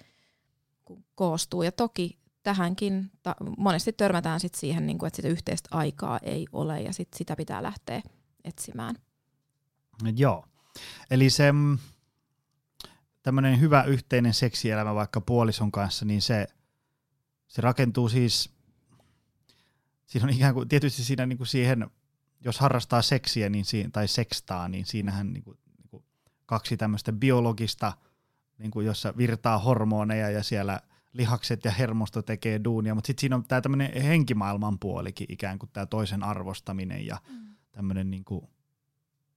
koostuu. Ja toki tähänkin ta- monesti törmätään sit siihen, niin kuin, että sitä yhteistä aikaa ei ole ja sit sitä pitää lähteä etsimään. Joo. Eli se mm, tämmöinen hyvä yhteinen seksielämä vaikka puolison kanssa, niin se se rakentuu siis siinä on ikään kuin, tietysti siinä niin kuin siihen, jos harrastaa seksiä niin siinä, tai sekstaa, niin siinähän niin kuin, niin kuin kaksi tämmöistä biologista, niin kuin jossa virtaa hormoneja ja siellä lihakset ja hermosto tekee duunia, mutta sitten siinä on tämä tämmöinen henkimaailman puolikin ikään kuin tämä toisen arvostaminen ja mm. tämmöinen niin kuin,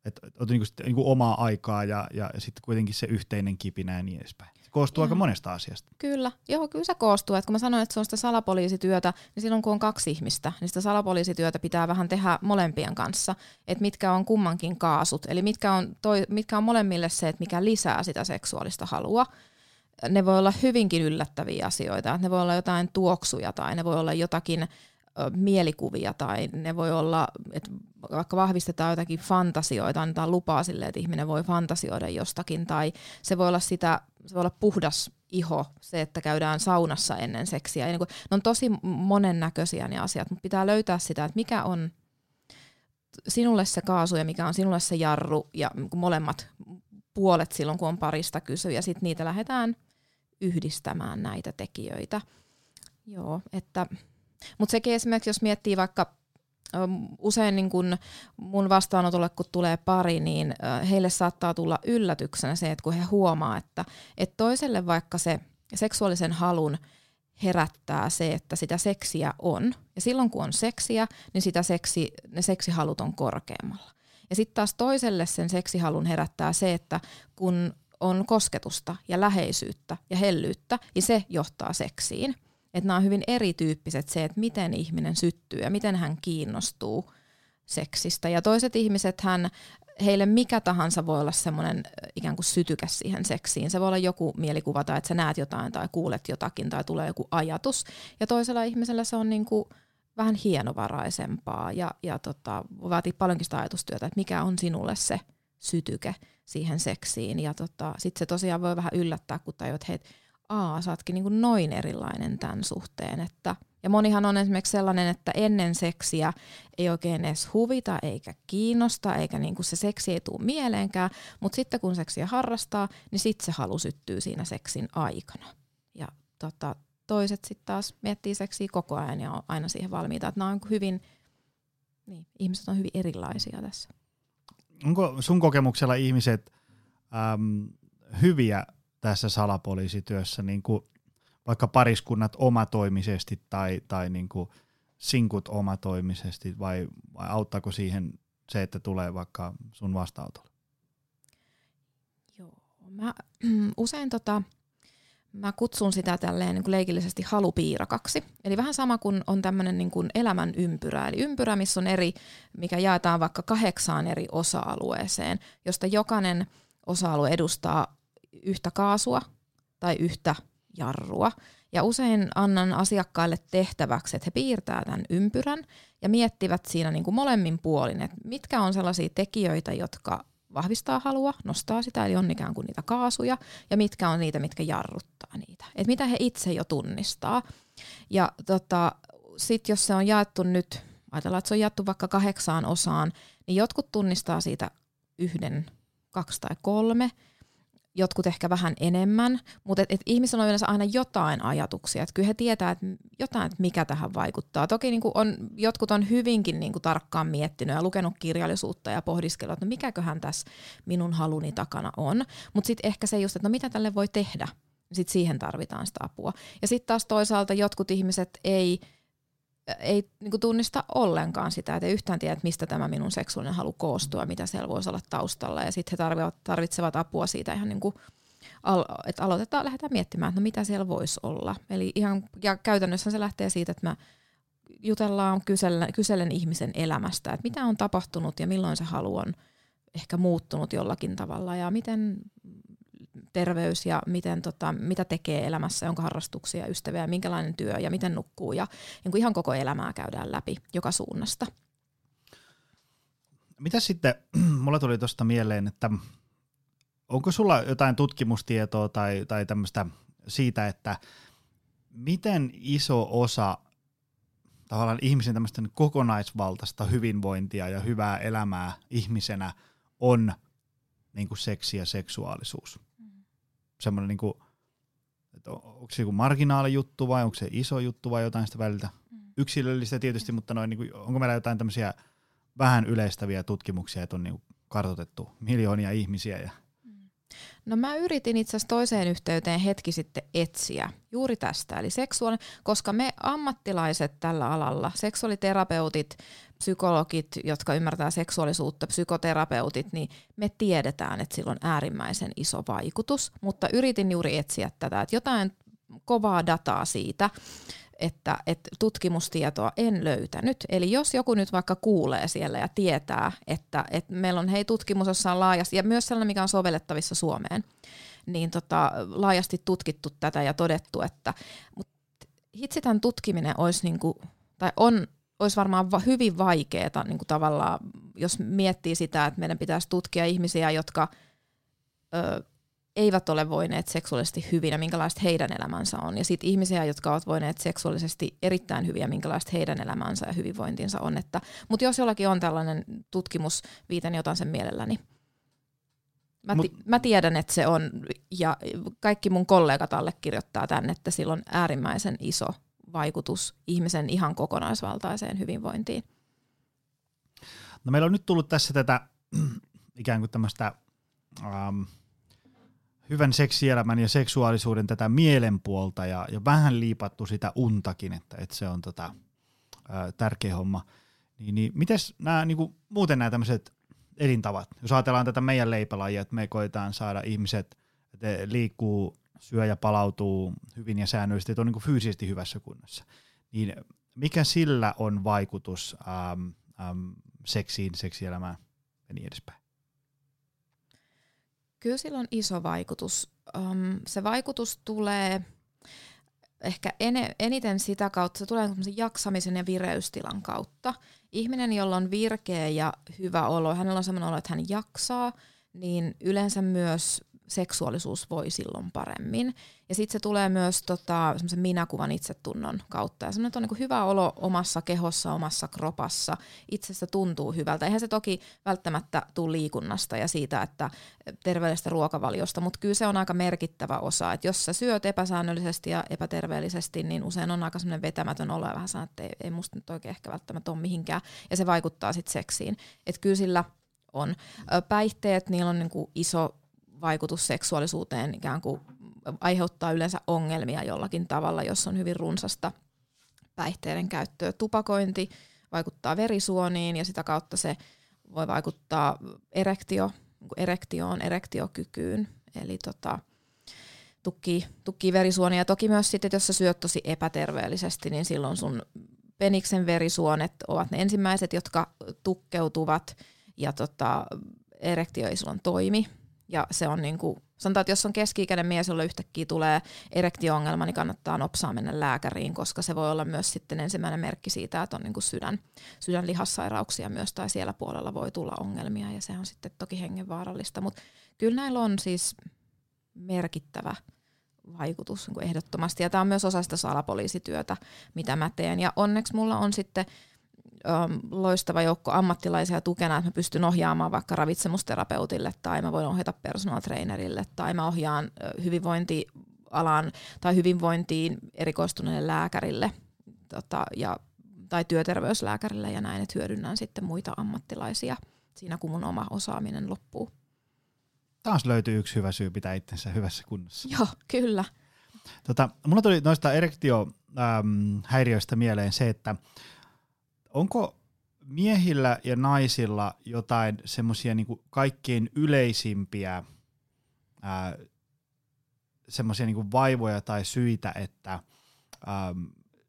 että on niin kuin, niin kuin omaa aikaa ja, ja sitten kuitenkin se yhteinen kipinä ja niin edespäin koostuu Joo. aika monesta asiasta. Kyllä, joo, kyllä se koostuu. Et kun mä sanoin, että se on sitä salapoliisityötä, niin silloin kun on kaksi ihmistä, niin sitä salapoliisityötä pitää vähän tehdä molempien kanssa, että mitkä on kummankin kaasut, eli mitkä on, toi, mitkä on molemmille se, että mikä lisää sitä seksuaalista halua. Ne voi olla hyvinkin yllättäviä asioita, ne voi olla jotain tuoksuja tai ne voi olla jotakin mielikuvia tai ne voi olla, että vaikka vahvistetaan jotakin fantasioita, annetaan lupaa sille, että ihminen voi fantasioida jostakin tai se voi olla sitä, se voi olla puhdas iho, se, että käydään saunassa ennen seksiä. Ja niin kuin, ne on tosi monennäköisiä ne asiat, mutta pitää löytää sitä, että mikä on sinulle se kaasu ja mikä on sinulle se jarru ja molemmat puolet silloin, kun on parista kysy ja sitten niitä lähdetään yhdistämään näitä tekijöitä. Joo, että mutta sekin esimerkiksi, jos miettii vaikka usein niin kun mun vastaanotolle, kun tulee pari, niin heille saattaa tulla yllätyksenä se, että kun he huomaa, että, että toiselle vaikka se seksuaalisen halun herättää se, että sitä seksiä on. Ja silloin kun on seksiä, niin sitä seksi, ne seksihalut on korkeammalla. Ja sitten taas toiselle sen seksihalun herättää se, että kun on kosketusta ja läheisyyttä ja hellyyttä, niin se johtaa seksiin. Että nämä on hyvin erityyppiset se, että miten ihminen syttyy ja miten hän kiinnostuu seksistä. Ja toiset ihmiset hän, heille mikä tahansa voi olla semmoinen ikään kuin sytykäs siihen seksiin. Se voi olla joku mielikuva tai että sä näet jotain tai kuulet jotakin tai tulee joku ajatus. Ja toisella ihmisellä se on niin kuin vähän hienovaraisempaa ja, ja tota, vaatii paljonkin sitä ajatustyötä, että mikä on sinulle se sytyke siihen seksiin. Ja tota, sitten se tosiaan voi vähän yllättää, kun tajuat, että aa, sä ootkin niin noin erilainen tämän suhteen. Että, ja monihan on esimerkiksi sellainen, että ennen seksiä ei oikein edes huvita eikä kiinnosta, eikä niin kuin se seksi ei tule mieleenkään, mutta sitten kun seksiä harrastaa, niin sitten se halu syttyy siinä seksin aikana. Ja tota, toiset sitten taas miettii seksiä koko ajan ja on aina siihen valmiita. Että nämä on hyvin, niin, ihmiset on hyvin erilaisia tässä. Onko sun kokemuksella ihmiset äm, hyviä tässä salapoliisityössä niin kuin vaikka pariskunnat omatoimisesti tai, tai niin kuin sinkut omatoimisesti vai, vai auttaako siihen se, että tulee vaikka sun vastaanotolle? Joo, mä usein tota, mä kutsun sitä tälleen niin kuin leikillisesti halupiirakaksi. Eli vähän sama kuin on tämmöinen niin elämän ympyrä. Eli ympyrä, missä on eri, mikä jaetaan vaikka kahdeksaan eri osa-alueeseen, josta jokainen osa-alue edustaa yhtä kaasua tai yhtä jarrua. Ja usein annan asiakkaille tehtäväksi, että he piirtää tämän ympyrän ja miettivät siinä niin kuin molemmin puolin, että mitkä on sellaisia tekijöitä, jotka vahvistaa halua, nostaa sitä, eli on ikään kuin niitä kaasuja, ja mitkä on niitä, mitkä jarruttaa niitä. Et mitä he itse jo tunnistaa. Ja tota, sitten jos se on jaettu nyt, ajatellaan, että se on jaettu vaikka kahdeksaan osaan, niin jotkut tunnistaa siitä yhden, kaksi tai kolme, jotkut ehkä vähän enemmän, mutta et, et ihmisillä on yleensä aina jotain ajatuksia, että kyllä he tietää että jotain, että mikä tähän vaikuttaa. Toki niin on, jotkut on hyvinkin niin kuin tarkkaan miettinyt ja lukenut kirjallisuutta ja pohdiskellut, että no mikäköhän tässä minun haluni takana on, mutta sitten ehkä se just, että no mitä tälle voi tehdä, sitten siihen tarvitaan sitä apua. Ja sitten taas toisaalta jotkut ihmiset ei ei niin kuin tunnista ollenkaan sitä, että ei yhtään tiedä, että mistä tämä minun seksuaalinen halu koostuu ja mitä siellä voisi olla taustalla. Ja sitten he tarvitsevat, tarvitsevat apua siitä ihan niin kuin, että aloitetaan, lähdetään miettimään, että no mitä siellä voisi olla. Eli ihan, ja käytännössä se lähtee siitä, että mä jutellaan, kysellen, kysellen ihmisen elämästä, että mitä on tapahtunut ja milloin se halu on ehkä muuttunut jollakin tavalla ja miten terveys ja miten, tota, mitä tekee elämässä, onko harrastuksia, ystäviä, minkälainen työ ja miten nukkuu. Ja niin kuin ihan koko elämää käydään läpi joka suunnasta. Mitä sitten, mulla tuli tuosta mieleen, että onko sulla jotain tutkimustietoa tai, tai tämmöistä siitä, että miten iso osa tavallaan ihmisen tämmöistä kokonaisvaltaista hyvinvointia ja hyvää elämää ihmisenä on niin kuin seksi ja seksuaalisuus? Semmoinen niin että onko se joku marginaali juttu vai onko se iso juttu vai jotain sitä väliltä? Mm. yksilöllistä tietysti, mutta noin, niin kuin, onko meillä jotain tämmöisiä vähän yleistäviä tutkimuksia, että on niin kuin kartoitettu miljoonia ihmisiä ja No mä yritin itse asiassa toiseen yhteyteen hetki sitten etsiä juuri tästä, eli seksuaali, koska me ammattilaiset tällä alalla, seksuaaliterapeutit, psykologit, jotka ymmärtää seksuaalisuutta, psykoterapeutit, niin me tiedetään, että sillä on äärimmäisen iso vaikutus, mutta yritin juuri etsiä tätä, että jotain kovaa dataa siitä, että, että tutkimustietoa en löytänyt. Eli jos joku nyt vaikka kuulee siellä ja tietää, että, että meillä on hei tutkimus, jossa on laajasti, ja myös sellainen, mikä on sovellettavissa Suomeen, niin tota, laajasti tutkittu tätä ja todettu, että mutta hitsi tämän tutkiminen olisi, niinku, tai on, olisi varmaan va- hyvin vaikeaa tavallaan, jos miettii sitä, että meidän pitäisi tutkia ihmisiä, jotka ö, eivät ole voineet seksuaalisesti hyvin ja minkälaista heidän elämänsä on. Ja sitten ihmisiä, jotka ovat voineet seksuaalisesti erittäin hyviä, minkälaista heidän elämänsä ja hyvinvointinsa on. Mutta jos jollakin on tällainen tutkimusviite, niin otan sen mielelläni. Mä, Mut, mä tiedän, että se on, ja kaikki mun kollegat allekirjoittaa tämän, että sillä on äärimmäisen iso vaikutus ihmisen ihan kokonaisvaltaiseen hyvinvointiin. No meillä on nyt tullut tässä tätä ikään kuin tämmöistä um, hyvän seksielämän ja seksuaalisuuden tätä mielenpuolta ja, ja vähän liipattu sitä untakin, että, että se on tota, ää, tärkeä homma. Niin, niin mites nämä, niinku, muuten nämä tämmöiset elintavat, jos ajatellaan tätä meidän leipälajia, että me koetaan saada ihmiset, että liikkuu, syö ja palautuu hyvin ja säännöllisesti, että on niinku fyysisesti hyvässä kunnossa, niin mikä sillä on vaikutus äm, äm, seksiin, seksielämään ja niin edespäin? Kyllä sillä on iso vaikutus. Um, se vaikutus tulee ehkä ene, eniten sitä kautta, se tulee jaksamisen ja vireystilan kautta. Ihminen, jolla on virkeä ja hyvä olo, hänellä on sellainen olo, että hän jaksaa, niin yleensä myös seksuaalisuus voi silloin paremmin. Ja sitten se tulee myös tota, minäkuvan itsetunnon kautta. Ja semmoinen on niin hyvä olo omassa kehossa, omassa kropassa. Itsestä tuntuu hyvältä. Eihän se toki välttämättä tule liikunnasta ja siitä, että terveellisestä ruokavaliosta, mutta kyllä se on aika merkittävä osa. Että jos sä syöt epäsäännöllisesti ja epäterveellisesti, niin usein on aika semmoinen vetämätön olo ja vähän sanoo, että ei, ei musta nyt oikein ehkä välttämättä ole mihinkään. Ja se vaikuttaa sitten seksiin. Että kyllä sillä on. Päihteet, niillä on niin kuin iso vaikutus seksuaalisuuteen ikään kuin aiheuttaa yleensä ongelmia jollakin tavalla, jos on hyvin runsasta päihteiden käyttöä. Tupakointi vaikuttaa verisuoniin ja sitä kautta se voi vaikuttaa erektio, erektioon, erektiokykyyn. Eli tota, tukkii, tukkii verisuonia. Ja toki myös sitten, jos sä syöt tosi epäterveellisesti, niin silloin sun peniksen verisuonet ovat ne ensimmäiset, jotka tukkeutuvat ja tota, erektio ei silloin toimi. Ja se on niin kuin, sanotaan, että jos on keski-ikäinen mies, jolla yhtäkkiä tulee erektio-ongelma, niin kannattaa nopsaa mennä lääkäriin, koska se voi olla myös sitten ensimmäinen merkki siitä, että on niin kuin sydän, sydänlihassairauksia myös, tai siellä puolella voi tulla ongelmia, ja se on sitten toki hengenvaarallista. Mutta kyllä näillä on siis merkittävä vaikutus niin kuin ehdottomasti, ja tämä on myös osa sitä salapoliisityötä, mitä mä teen. Ja onneksi mulla on sitten um, loistava joukko ammattilaisia tukena, että mä pystyn ohjaamaan vaikka ravitsemusterapeutille tai mä voin ohjata personal trainerille tai mä ohjaan hyvinvointialan tai hyvinvointiin erikoistuneelle lääkärille tota, ja, tai työterveyslääkärille ja näin, että hyödynnän sitten muita ammattilaisia siinä, kun mun oma osaaminen loppuu. Taas löytyy yksi hyvä syy pitää itsensä hyvässä kunnossa. Joo, kyllä. Tota, mulla tuli noista erektiohäiriöistä mieleen se, että onko miehillä ja naisilla jotain semmoisia niinku kaikkein yleisimpiä semmoisia niinku vaivoja tai syitä, että äm,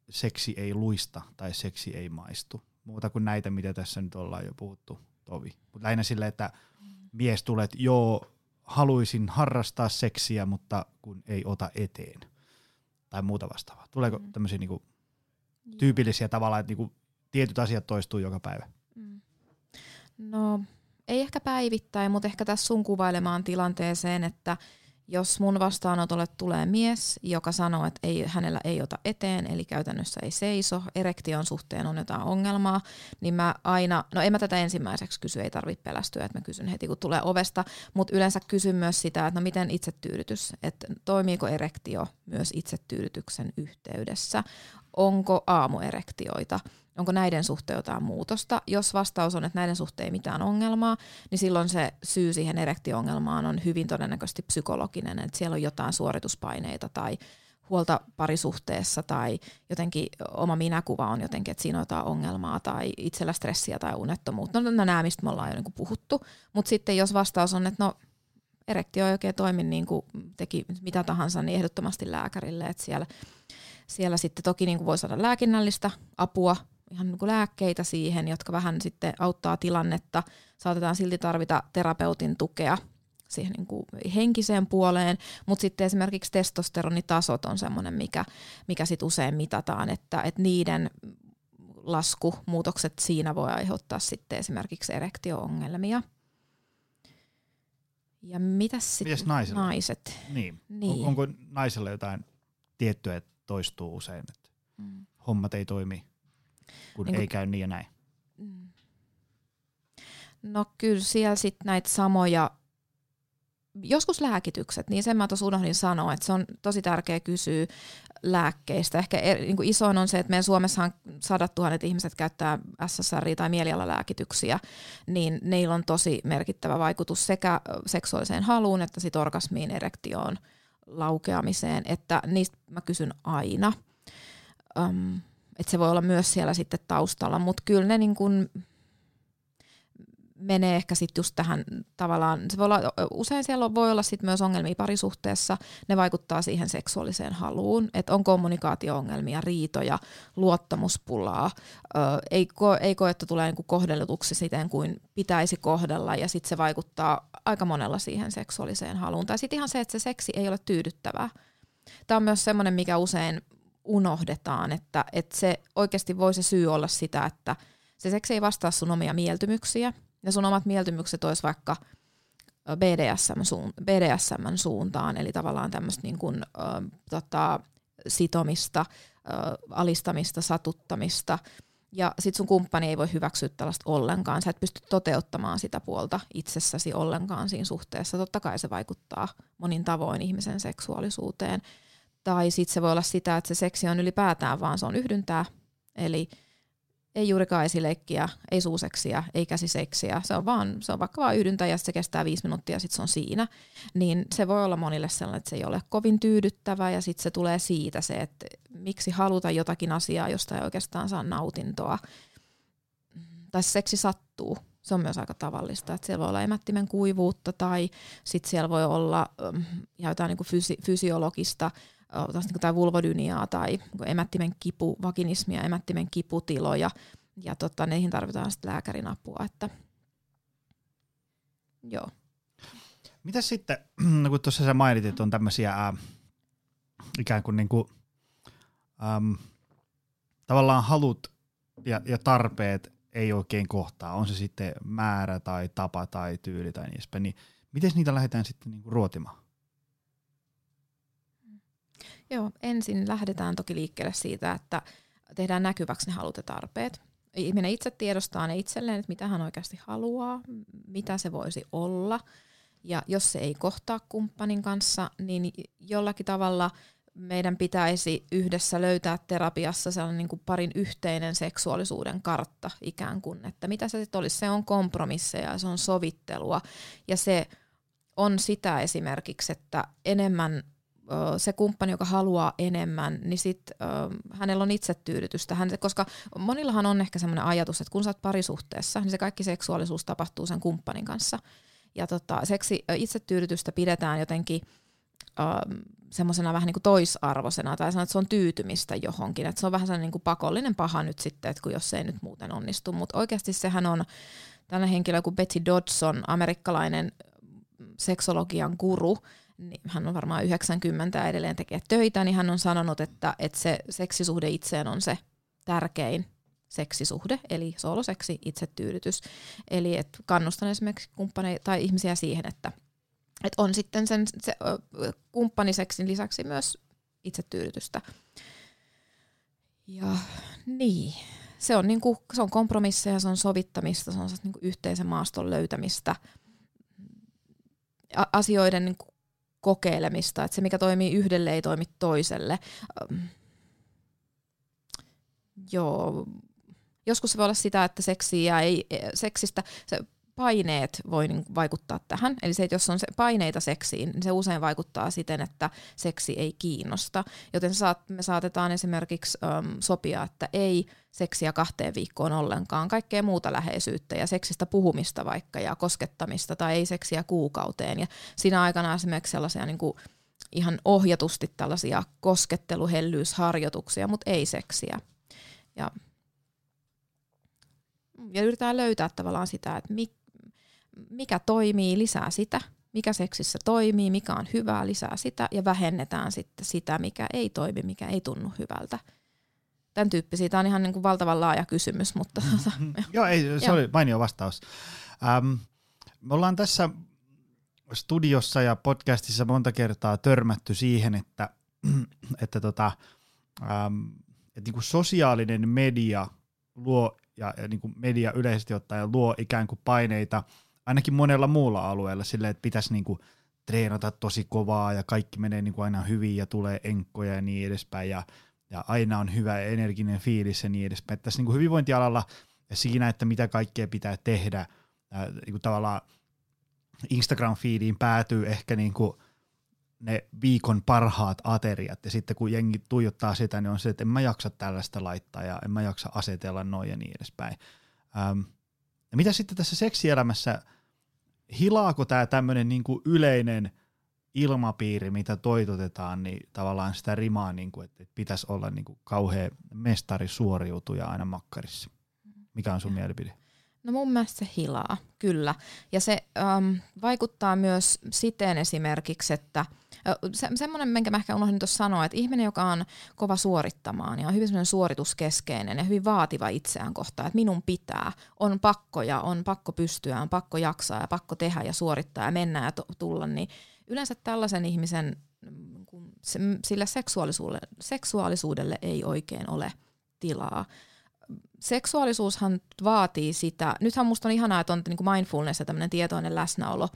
seksi ei luista tai seksi ei maistu. Muuta kuin näitä, mitä tässä nyt ollaan jo puhuttu, Tovi. Mutta lähinnä sille, että mies tulee, että joo, haluaisin harrastaa seksiä, mutta kun ei ota eteen. Tai muuta vastaavaa. Tuleeko mm. tämmöisiä niinku tyypillisiä tavalla, että niinku tietyt asiat toistuu joka päivä? Mm. No ei ehkä päivittäin, mutta ehkä tässä sun kuvailemaan tilanteeseen, että jos mun vastaanotolle tulee mies, joka sanoo, että ei, hänellä ei ota eteen, eli käytännössä ei seiso, erektion suhteen on jotain ongelmaa, niin mä aina, no en mä tätä ensimmäiseksi kysy, ei tarvitse pelästyä, että mä kysyn heti kun tulee ovesta, mutta yleensä kysyn myös sitä, että no miten itsetyydytys, että toimiiko erektio myös itsetyydytyksen yhteydessä, onko aamuerektioita, onko näiden suhteen jotain muutosta. Jos vastaus on, että näiden suhteen ei mitään ongelmaa, niin silloin se syy siihen erektioongelmaan on hyvin todennäköisesti psykologinen, että siellä on jotain suorituspaineita tai huolta parisuhteessa tai jotenkin oma minäkuva on jotenkin, että siinä on jotain ongelmaa tai itsellä stressiä tai unettomuutta. No, no nämä, mistä me ollaan jo niin puhuttu. Mutta sitten jos vastaus on, että no erektio ei oikein toimi niin kuin teki mitä tahansa, niin ehdottomasti lääkärille. Että siellä, siellä sitten toki niin kuin voi saada lääkinnällistä apua, ihan niin kuin lääkkeitä siihen, jotka vähän sitten auttaa tilannetta. Saatetaan silti tarvita terapeutin tukea siihen niin kuin henkiseen puoleen, mutta sitten esimerkiksi testosteronitasot on semmoinen, mikä, mikä sit usein mitataan, että, että niiden lasku, muutokset siinä voi aiheuttaa sitten esimerkiksi erektio-ongelmia. Ja mitäs sitten naiset? Niin. niin. On, onko naisella jotain tiettyä, että toistuu usein, että mm. hommat ei toimi, kun niin ei käy niin ja näin? Mm. No kyllä siellä sitten näitä samoja joskus lääkitykset, niin sen mä tuossa unohdin sanoa, että se on tosi tärkeä kysyä lääkkeistä. Ehkä er, niin kuin isoin on se, että meidän Suomessahan sadat tuhannet ihmiset käyttää SSRI- tai mielialalääkityksiä, niin neillä on tosi merkittävä vaikutus sekä seksuaaliseen haluun että sit orgasmiin, erektioon, laukeamiseen, että niistä mä kysyn aina. Um, että se voi olla myös siellä sitten taustalla, mutta kyllä ne niin kuin, menee ehkä sitten just tähän tavallaan, se voi olla, usein siellä voi olla sitten myös ongelmia parisuhteessa, ne vaikuttaa siihen seksuaaliseen haluun, että on kommunikaatio-ongelmia, riitoja, luottamuspulaa, ö, ei, ko, ei koe, että tulee niinku kohdellutuksi siten kuin pitäisi kohdella ja sitten se vaikuttaa aika monella siihen seksuaaliseen haluun. Tai sitten ihan se, että se seksi ei ole tyydyttävää. Tämä on myös semmoinen, mikä usein unohdetaan, että, että se oikeasti voi se syy olla sitä, että se seksi ei vastaa sun omia mieltymyksiä, ja sun omat mieltymykset olisi vaikka BDSM, suun, BDSM suuntaan, eli tavallaan tämmöistä niin kuin, ö, tota, sitomista, ö, alistamista, satuttamista, ja sit sun kumppani ei voi hyväksyä tällaista ollenkaan. Sä et pysty toteuttamaan sitä puolta itsessäsi ollenkaan siinä suhteessa. Totta kai se vaikuttaa monin tavoin ihmisen seksuaalisuuteen. Tai sitten se voi olla sitä, että se seksi on ylipäätään vaan se on yhdyntää. Eli ei juurikaan esileikkiä, ei suuseksiä, ei käsiseksiä. Se on, vaan, se on vaikka vain yhdyntä ja se kestää viisi minuuttia ja sitten se on siinä. Niin se voi olla monille sellainen, että se ei ole kovin tyydyttävä ja sitten se tulee siitä se, että miksi haluta jotakin asiaa, josta ei oikeastaan saa nautintoa. Tai seksi sattuu. Se on myös aika tavallista, että siellä voi olla emättimen kuivuutta tai sitten siellä voi olla ähm, jotain niin fysi- fysiologista niin tai vulvodyniaa tai niin emättimen kipu, vaginismia, emättimen kiputiloja, ja tota, niihin tarvitaan sitten lääkärin apua. Että, joo. Mitä sitten, no kun tuossa sä mainitit, että on tämmöisiä ää, ikään kuin, niinku, äm, tavallaan halut ja, ja tarpeet ei oikein kohtaa, on se sitten määrä tai tapa tai tyyli tai niin edespäin, niin miten niitä lähdetään sitten niinku ruotimaan? Joo, ensin lähdetään toki liikkeelle siitä, että tehdään näkyväksi ne halut ja tarpeet. Ihminen itse tiedostaa ne itselleen, että mitä hän oikeasti haluaa, mitä se voisi olla. Ja jos se ei kohtaa kumppanin kanssa, niin jollakin tavalla meidän pitäisi yhdessä löytää terapiassa sellainen niin kuin parin yhteinen seksuaalisuuden kartta ikään kuin, että mitä se sitten olisi. Se on kompromisseja, se on sovittelua ja se on sitä esimerkiksi, että enemmän se kumppani, joka haluaa enemmän, niin sit hänellä on itsetyydytystä. Hän, koska monillahan on ehkä semmoinen ajatus, että kun sä oot parisuhteessa, niin se kaikki seksuaalisuus tapahtuu sen kumppanin kanssa. Ja tota, seksi itsetyydytystä pidetään jotenkin semmoisena vähän niin kuin toisarvoisena, tai sanotaan, että se on tyytymistä johonkin. Että se on vähän sellainen niin kuin pakollinen paha nyt sitten, että kun jos se ei nyt muuten onnistu. Mutta oikeasti sehän on tällainen henkilö kuin Betty Dodson, amerikkalainen seksologian guru, niin hän on varmaan 90 ja edelleen tekee töitä, niin hän on sanonut, että, että se seksisuhde itseen on se tärkein seksisuhde, eli sooloseksi, itsetyydytys. Eli että kannustan esimerkiksi kumppaneita tai ihmisiä siihen, että, että on sitten sen se, kumppaniseksin lisäksi myös itsetyydytystä. Ja niin, se on, niinku, se on kompromisseja, se on sovittamista, se on niinku yhteisen maaston löytämistä, asioiden niinku kokeilemista, että se mikä toimii yhdelle ei toimi toiselle. Joo. Joskus se voi olla sitä, että seksiä ei, seksistä, se paineet voi niin vaikuttaa tähän. Eli se, että jos on se paineita seksiin, niin se usein vaikuttaa siten, että seksi ei kiinnosta. Joten me saatetaan esimerkiksi um, sopia, että ei seksiä kahteen viikkoon ollenkaan, kaikkea muuta läheisyyttä ja seksistä puhumista vaikka ja koskettamista tai ei seksiä kuukauteen. Ja siinä aikana esimerkiksi sellaisia niin kuin ihan ohjatusti tällaisia kosketteluhellyysharjoituksia, mutta ei seksiä. Ja, ja yritetään löytää tavallaan sitä, että mi, mikä toimii, lisää sitä, mikä seksissä toimii, mikä on hyvää, lisää sitä ja vähennetään sitten sitä, mikä ei toimi, mikä ei tunnu hyvältä. Tämän tyyppisiä. Tämä on ihan niin kuin valtavan laaja kysymys, mutta... Mm-hmm. Joo, ei, se oli mainio vastaus. Ähm, me ollaan tässä studiossa ja podcastissa monta kertaa törmätty siihen, että, että, tota, ähm, että niin kuin sosiaalinen media luo ja, ja niin kuin media yleisesti ottaen luo ikään kuin paineita ainakin monella muulla alueella silleen, että pitäisi niin kuin treenata tosi kovaa ja kaikki menee niin kuin aina hyvin ja tulee enkkoja ja niin edespäin ja, ja aina on hyvä energinen fiilis ja niin edespäin. Että tässä niin kuin hyvinvointialalla ja siinä, että mitä kaikkea pitää tehdä, ää, niin kuin tavallaan Instagram-feediin päätyy ehkä niin kuin ne viikon parhaat ateriat, ja sitten kun jengi tuijottaa sitä, niin on se, että en mä jaksa tällaista laittaa, ja en mä jaksa asetella noin ja niin edespäin. Ähm, ja mitä sitten tässä seksielämässä, hilaako tämä tämmöinen niinku yleinen ilmapiiri, mitä toitotetaan, niin tavallaan sitä rimaa, niinku, että, pitäisi olla niinku kauhean mestari suoriutuja aina makkarissa. Mikä on sun mielipide? No mun mielestä se hilaa, kyllä. Ja se ähm, vaikuttaa myös siten esimerkiksi, että se, semmoinen, minkä mä ehkä unohdin tuossa sanoa, että ihminen, joka on kova suorittamaan ja on hyvin semmoinen suorituskeskeinen ja hyvin vaativa itseään kohtaan, että minun pitää, on pakko ja on pakko pystyä, on pakko jaksaa ja pakko tehdä ja suorittaa ja mennä ja tulla, niin yleensä tällaisen ihmisen sillä seksuaalisuudelle, seksuaalisuudelle ei oikein ole tilaa seksuaalisuushan vaatii sitä, nythän musta on ihanaa, että on niin kuin mindfulness ja tämmöinen tietoinen läsnäolo.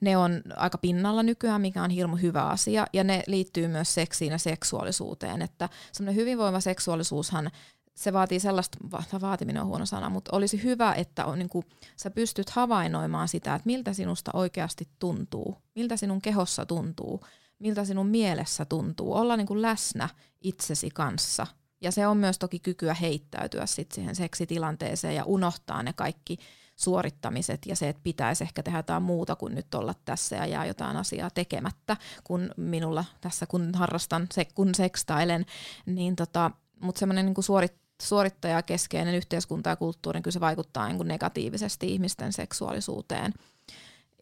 Ne on aika pinnalla nykyään, mikä on hirmu hyvä asia, ja ne liittyy myös seksiin ja seksuaalisuuteen, että semmoinen hyvinvoiva seksuaalisuushan se vaatii sellaista, vaatiminen on huono sana, mutta olisi hyvä, että on, niin kuin, sä pystyt havainnoimaan sitä, että miltä sinusta oikeasti tuntuu, miltä sinun kehossa tuntuu, miltä sinun mielessä tuntuu, olla niin kuin läsnä itsesi kanssa – ja se on myös toki kykyä heittäytyä sit siihen seksitilanteeseen ja unohtaa ne kaikki suorittamiset ja se, että pitäisi ehkä tehdä jotain muuta kuin nyt olla tässä ja jää jotain asiaa tekemättä, kun minulla tässä kun harrastan, se, kun sekstailen, niin tota, mutta semmoinen niin suorit, suorittajakeskeinen yhteiskunta ja kulttuuri, kyllä se vaikuttaa niin negatiivisesti ihmisten seksuaalisuuteen.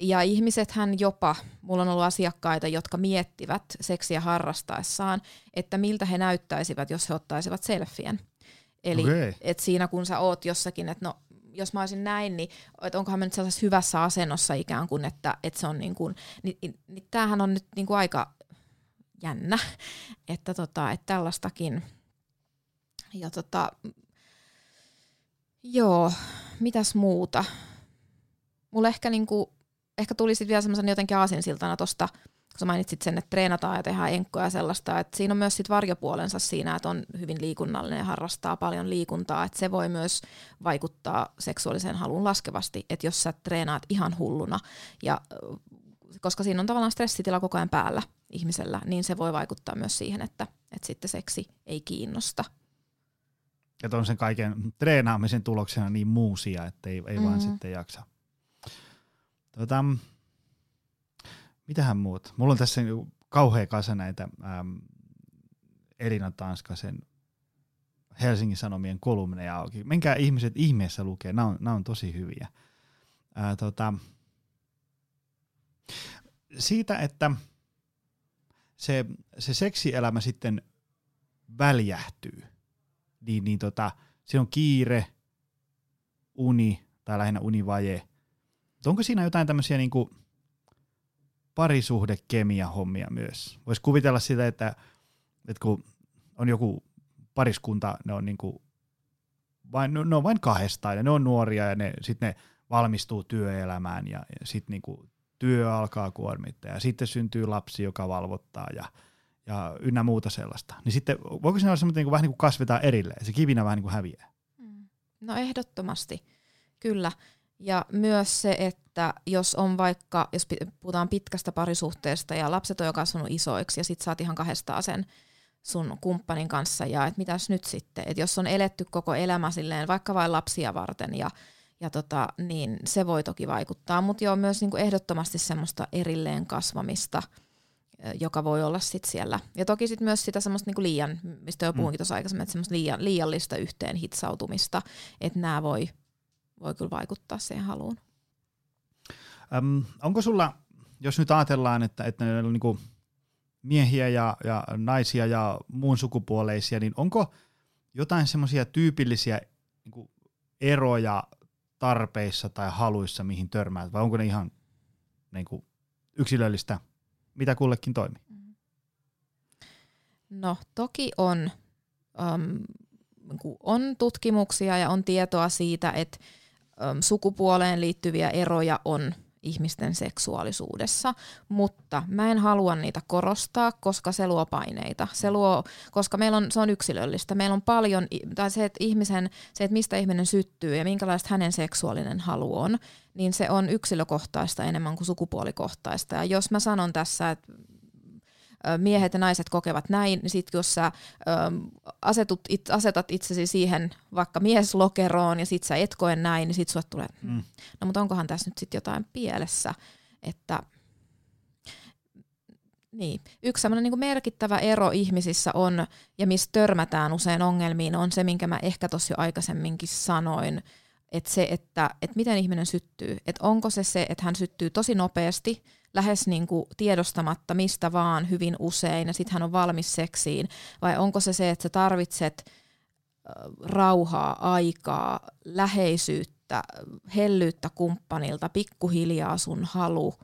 Ja ihmisethän jopa, mulla on ollut asiakkaita, jotka miettivät seksiä harrastaessaan, että miltä he näyttäisivät, jos he ottaisivat selfien. Eli okay. et siinä kun sä oot jossakin, että no jos mä olisin näin, niin että onkohan mä nyt sellaisessa hyvässä asennossa ikään kuin, että, että se on niin kuin, niin, niin, niin tämähän on nyt niin kuin aika jännä, että, tota, että tällaistakin. Ja tota, joo, mitäs muuta? Mulla ehkä niinku ehkä tuli sitten vielä semmoisen jotenkin aasinsiltana tuosta, kun sä mainitsit sen, että treenataan ja tehdään enkkoja ja sellaista, että siinä on myös sit varjopuolensa siinä, että on hyvin liikunnallinen ja harrastaa paljon liikuntaa, että se voi myös vaikuttaa seksuaaliseen haluun laskevasti, että jos sä treenaat ihan hulluna ja koska siinä on tavallaan stressitila koko ajan päällä ihmisellä, niin se voi vaikuttaa myös siihen, että, että sitten seksi ei kiinnosta. Että on sen kaiken treenaamisen tuloksena niin muusia, että ei, ei mm-hmm. vaan sitten jaksa. Tota, mitähän muut? Mulla on tässä kauhea kasa näitä ähm, Elina Tanskasen Helsingin Sanomien kolumneja auki. Menkää ihmiset ihmeessä lukee, nämä on, nämä on tosi hyviä. Ää, tota, siitä, että se, se seksielämä sitten väljähtyy, niin, niin tota, se on kiire, uni tai lähinnä univaje – onko siinä jotain tämmöisiä niin parisuhdekemia hommia myös? Voisi kuvitella sitä, että, että kun on joku pariskunta, ne on, niin kuin vain, ne on vain kahdestaan ja ne on nuoria ja ne, sitten ne valmistuu työelämään ja, ja sitten niin työ alkaa kuormittaa ja sitten syntyy lapsi, joka valvottaa ja, ja ynnä muuta sellaista. Niin sitten voiko se olla semmoinen, niin kuin, vähän niin kuin kasvetaan erilleen, se kivinä vähän niin kuin häviää? Mm. No ehdottomasti, kyllä. Ja myös se, että jos on vaikka, jos puhutaan pitkästä parisuhteesta ja lapset on jo kasvanut isoiksi ja sit sä oot ihan kahdestaan sen sun kumppanin kanssa ja että mitäs nyt sitten, että jos on eletty koko elämä silleen vaikka vain lapsia varten ja, ja tota, niin se voi toki vaikuttaa, mutta joo myös niinku ehdottomasti semmoista erilleen kasvamista, joka voi olla sit siellä. Ja toki sit myös sitä semmoista niinku liian, mistä jo mm. puhuinkin tuossa aikaisemmin, että semmoista liian, liiallista yhteen hitsautumista, että nämä voi, voi kyllä vaikuttaa siihen haluun. Öm, onko sulla, jos nyt ajatellaan, että, että ne on niinku miehiä ja, ja naisia ja muun sukupuoleisia, niin onko jotain semmoisia tyypillisiä niin eroja tarpeissa tai haluissa, mihin törmäät, vai onko ne ihan niin kuin, yksilöllistä, mitä kullekin toimii? No toki on, um, on tutkimuksia ja on tietoa siitä, että sukupuoleen liittyviä eroja on ihmisten seksuaalisuudessa, mutta mä en halua niitä korostaa, koska se luo paineita. Se luo, koska meillä on, se on yksilöllistä. Meillä on paljon, tai se, että ihmisen, se, että mistä ihminen syttyy ja minkälaista hänen seksuaalinen halu on, niin se on yksilökohtaista enemmän kuin sukupuolikohtaista. Ja jos mä sanon tässä, että miehet ja naiset kokevat näin, niin sitten jos sä asetut, it, asetat itsesi siihen vaikka mieslokeroon ja sit sä et koe näin, niin sit sulle tulee, mm. no mutta onkohan tässä nyt sitten jotain pielessä, että niin. Yksi sellainen niin merkittävä ero ihmisissä on, ja missä törmätään usein ongelmiin, on se, minkä mä ehkä tuossa jo aikaisemminkin sanoin, että se, että, että miten ihminen syttyy. Että onko se se, että hän syttyy tosi nopeasti, lähes niin kuin tiedostamatta mistä vaan hyvin usein, ja sitten hän on valmis seksiin, vai onko se se, että sä tarvitset rauhaa, aikaa, läheisyyttä, hellyyttä kumppanilta, pikkuhiljaa sun halu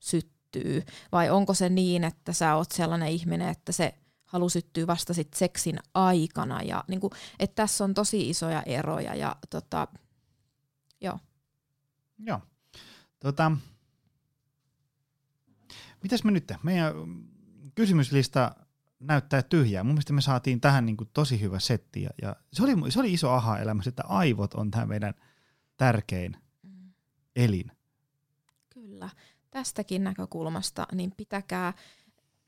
syttyy, vai onko se niin, että sä oot sellainen ihminen, että se halu syttyy vasta sit seksin aikana, ja niin kuin, että tässä on tosi isoja eroja, ja tota, joo. Joo. Tota, Mitäs me nyt? Meidän kysymyslista näyttää tyhjää. Mun mielestä me saatiin tähän niin kuin tosi hyvä setti. Ja, ja se, oli, se oli iso aha-elämä, että aivot on tämä meidän tärkein mm. elin. Kyllä. Tästäkin näkökulmasta niin pitäkää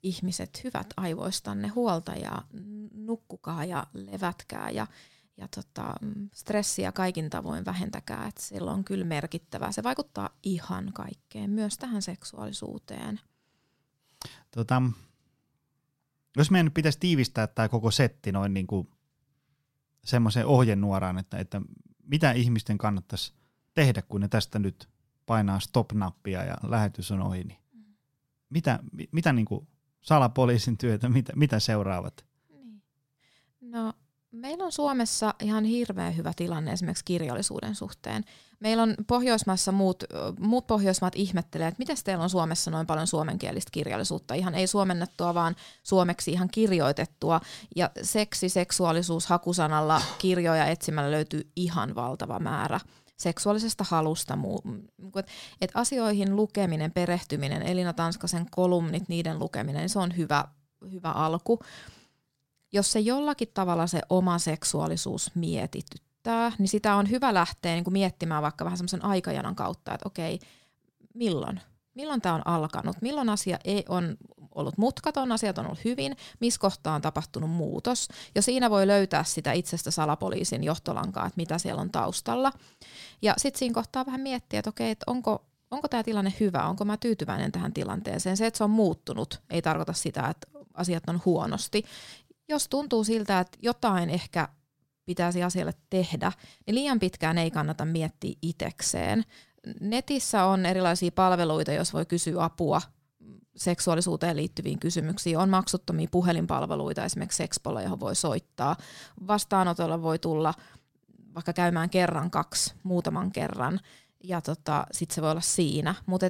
ihmiset hyvät aivoistanne huolta ja nukkukaa ja levätkää ja, ja tota, stressiä kaikin tavoin vähentäkää. Et sillä on kyllä merkittävää. Se vaikuttaa ihan kaikkeen, myös tähän seksuaalisuuteen. Tota, jos meidän nyt pitäisi tiivistää tämä koko setti noin niin kuin semmoiseen ohjenuoraan, että, että mitä ihmisten kannattaisi tehdä, kun ne tästä nyt painaa stop-nappia ja lähetys on ohi, niin mitä, mitä niin kuin salapoliisin työtä, mitä, mitä seuraavat? Niin. No Meillä on Suomessa ihan hirveän hyvä tilanne esimerkiksi kirjallisuuden suhteen. Meillä on Pohjoismaissa muut, muut Pohjoismaat ihmettelee, että miten teillä on Suomessa noin paljon suomenkielistä kirjallisuutta. Ihan ei suomennettua, vaan suomeksi ihan kirjoitettua. Ja seksi, seksuaalisuus hakusanalla kirjoja etsimällä löytyy ihan valtava määrä seksuaalisesta halusta. että asioihin lukeminen, perehtyminen, Elina Tanskasen kolumnit, niiden lukeminen, se on hyvä, hyvä alku jos se jollakin tavalla se oma seksuaalisuus mietityttää, niin sitä on hyvä lähteä niin kuin miettimään vaikka vähän semmoisen aikajanan kautta, että okei, milloin? Milloin tämä on alkanut? Milloin asia ei on ollut mutkaton, asiat on ollut hyvin, missä kohtaa on tapahtunut muutos. Ja siinä voi löytää sitä itsestä salapoliisin johtolankaa, että mitä siellä on taustalla. Ja sitten siinä kohtaa vähän miettiä, että okei, että onko, onko tämä tilanne hyvä, onko mä tyytyväinen tähän tilanteeseen. Se, että se on muuttunut, ei tarkoita sitä, että asiat on huonosti jos tuntuu siltä, että jotain ehkä pitäisi asialle tehdä, niin liian pitkään ei kannata miettiä itekseen. Netissä on erilaisia palveluita, jos voi kysyä apua seksuaalisuuteen liittyviin kysymyksiin. On maksuttomia puhelinpalveluita, esimerkiksi Sexpolla, johon voi soittaa. Vastaanotolla voi tulla vaikka käymään kerran, kaksi, muutaman kerran, ja tota, sitten se voi olla siinä. Mutta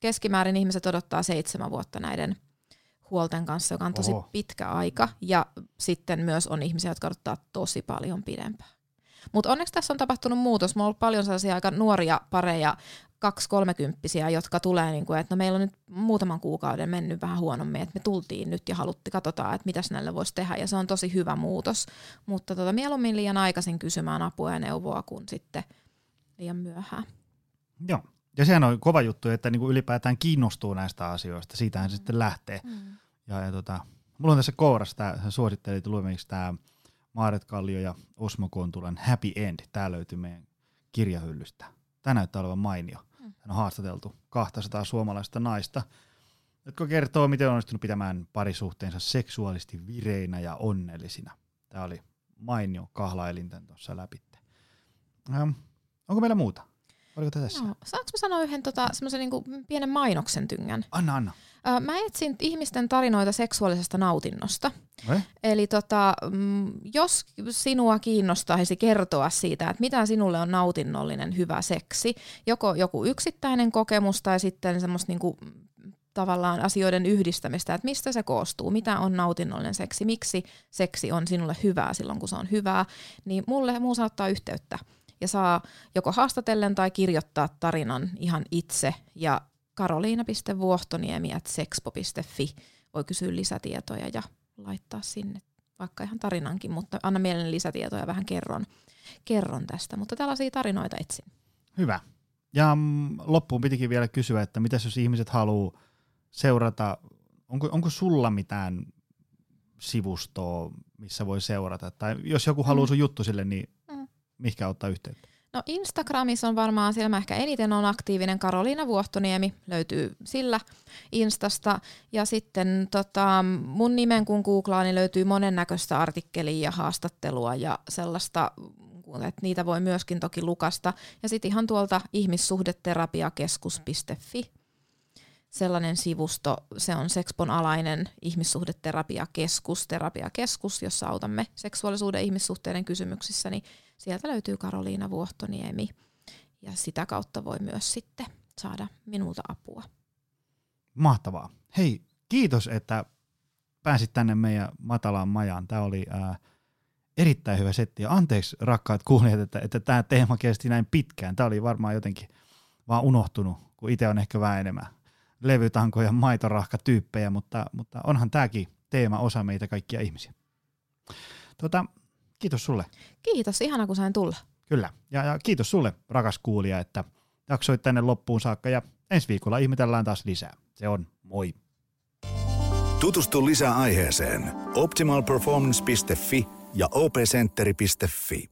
keskimäärin ihmiset odottaa seitsemän vuotta näiden huolten kanssa, joka on tosi Oho. pitkä aika. Ja sitten myös on ihmisiä, jotka odottaa tosi paljon pidempään. Mutta onneksi tässä on tapahtunut muutos. Mulla on ollut paljon sellaisia aika nuoria pareja, kaksi kolmekymppisiä, jotka tulee, niin kuin, että no meillä on nyt muutaman kuukauden mennyt vähän huonommin, että me tultiin nyt ja haluttiin, katsotaan, että mitäs näille voisi tehdä, ja se on tosi hyvä muutos. Mutta tota, mieluummin liian aikaisin kysymään apua ja neuvoa kuin sitten liian myöhään. Joo, ja sehän on kova juttu, että niin kuin ylipäätään kiinnostuu näistä asioista, siitähän se sitten lähtee. Mm. Ja, ja tota, mulla on tässä kourassa, tämä suosittelit luemiksi tämä Maaret Kallio ja Osmo Kontulan Happy End, tämä löytyy meidän kirjahyllystä. Tämä näyttää olevan mainio. Mm. Hän on haastateltu 200 suomalaista naista, jotka kertoo, miten on onnistunut pitämään parisuhteensa seksuaalisesti vireinä ja onnellisina. Tämä oli mainio kahlaelinten tuossa läpi. Ähm, onko meillä muuta? Oliko tässä? No, saanko mä sanoa yhden tota, semmoisen niinku pienen mainoksen tyngän? Anna, anna. Mä etsin ihmisten tarinoita seksuaalisesta nautinnosta. Eh? Eli tota, mm, jos sinua kiinnostaisi kertoa siitä, että mitä sinulle on nautinnollinen hyvä seksi, joko joku yksittäinen kokemus tai sitten semmoista niinku, tavallaan asioiden yhdistämistä, että mistä se koostuu, mitä on nautinnollinen seksi, miksi seksi on sinulle hyvää silloin, kun se on hyvää, niin mulle muu saattaa yhteyttä ja saa joko haastatellen tai kirjoittaa tarinan ihan itse ja karoliina.vuohtoniemi.sexpo.fi voi kysyä lisätietoja ja laittaa sinne vaikka ihan tarinankin, mutta anna mielen lisätietoja vähän kerron, kerron tästä, mutta tällaisia tarinoita etsin. Hyvä. Ja mm, loppuun pitikin vielä kysyä, että mitä jos ihmiset haluaa seurata, onko, onko sulla mitään sivustoa, missä voi seurata, tai jos joku haluaa mm. sun juttu sille, niin mihinkä ottaa yhteyttä? No Instagramissa on varmaan siellä mä ehkä eniten on aktiivinen Karoliina Vuohtoniemi, löytyy sillä Instasta. Ja sitten tota, mun nimen kun googlaa, niin löytyy monennäköistä artikkelia ja haastattelua ja sellaista, että niitä voi myöskin toki lukasta. Ja sitten ihan tuolta ihmissuhdeterapiakeskus.fi sellainen sivusto, se on Sexpon alainen ihmissuhdeterapiakeskus, terapiakeskus, jossa autamme seksuaalisuuden ihmissuhteiden kysymyksissä, niin sieltä löytyy Karoliina Vuohtoniemi ja sitä kautta voi myös sitten saada minulta apua. Mahtavaa. Hei, kiitos, että pääsit tänne meidän matalaan majaan. Tämä oli ää, erittäin hyvä setti. Ja anteeksi rakkaat kuulijat, että, että tämä teema kesti näin pitkään. Tämä oli varmaan jotenkin vaan unohtunut, kun itse on ehkä vähän enemmän levytanko ja maitorahka tyyppejä, mutta, mutta onhan tämäkin teema osa meitä kaikkia ihmisiä. Tota, kiitos sulle. Kiitos, ihana kun sain tulla. Kyllä, ja, ja kiitos sulle rakas kuulija, että jaksoit tänne loppuun saakka ja ensi viikolla ihmetellään taas lisää. Se on moi. Tutustu lisää aiheeseen optimalperformance.fi ja opcenteri.fi.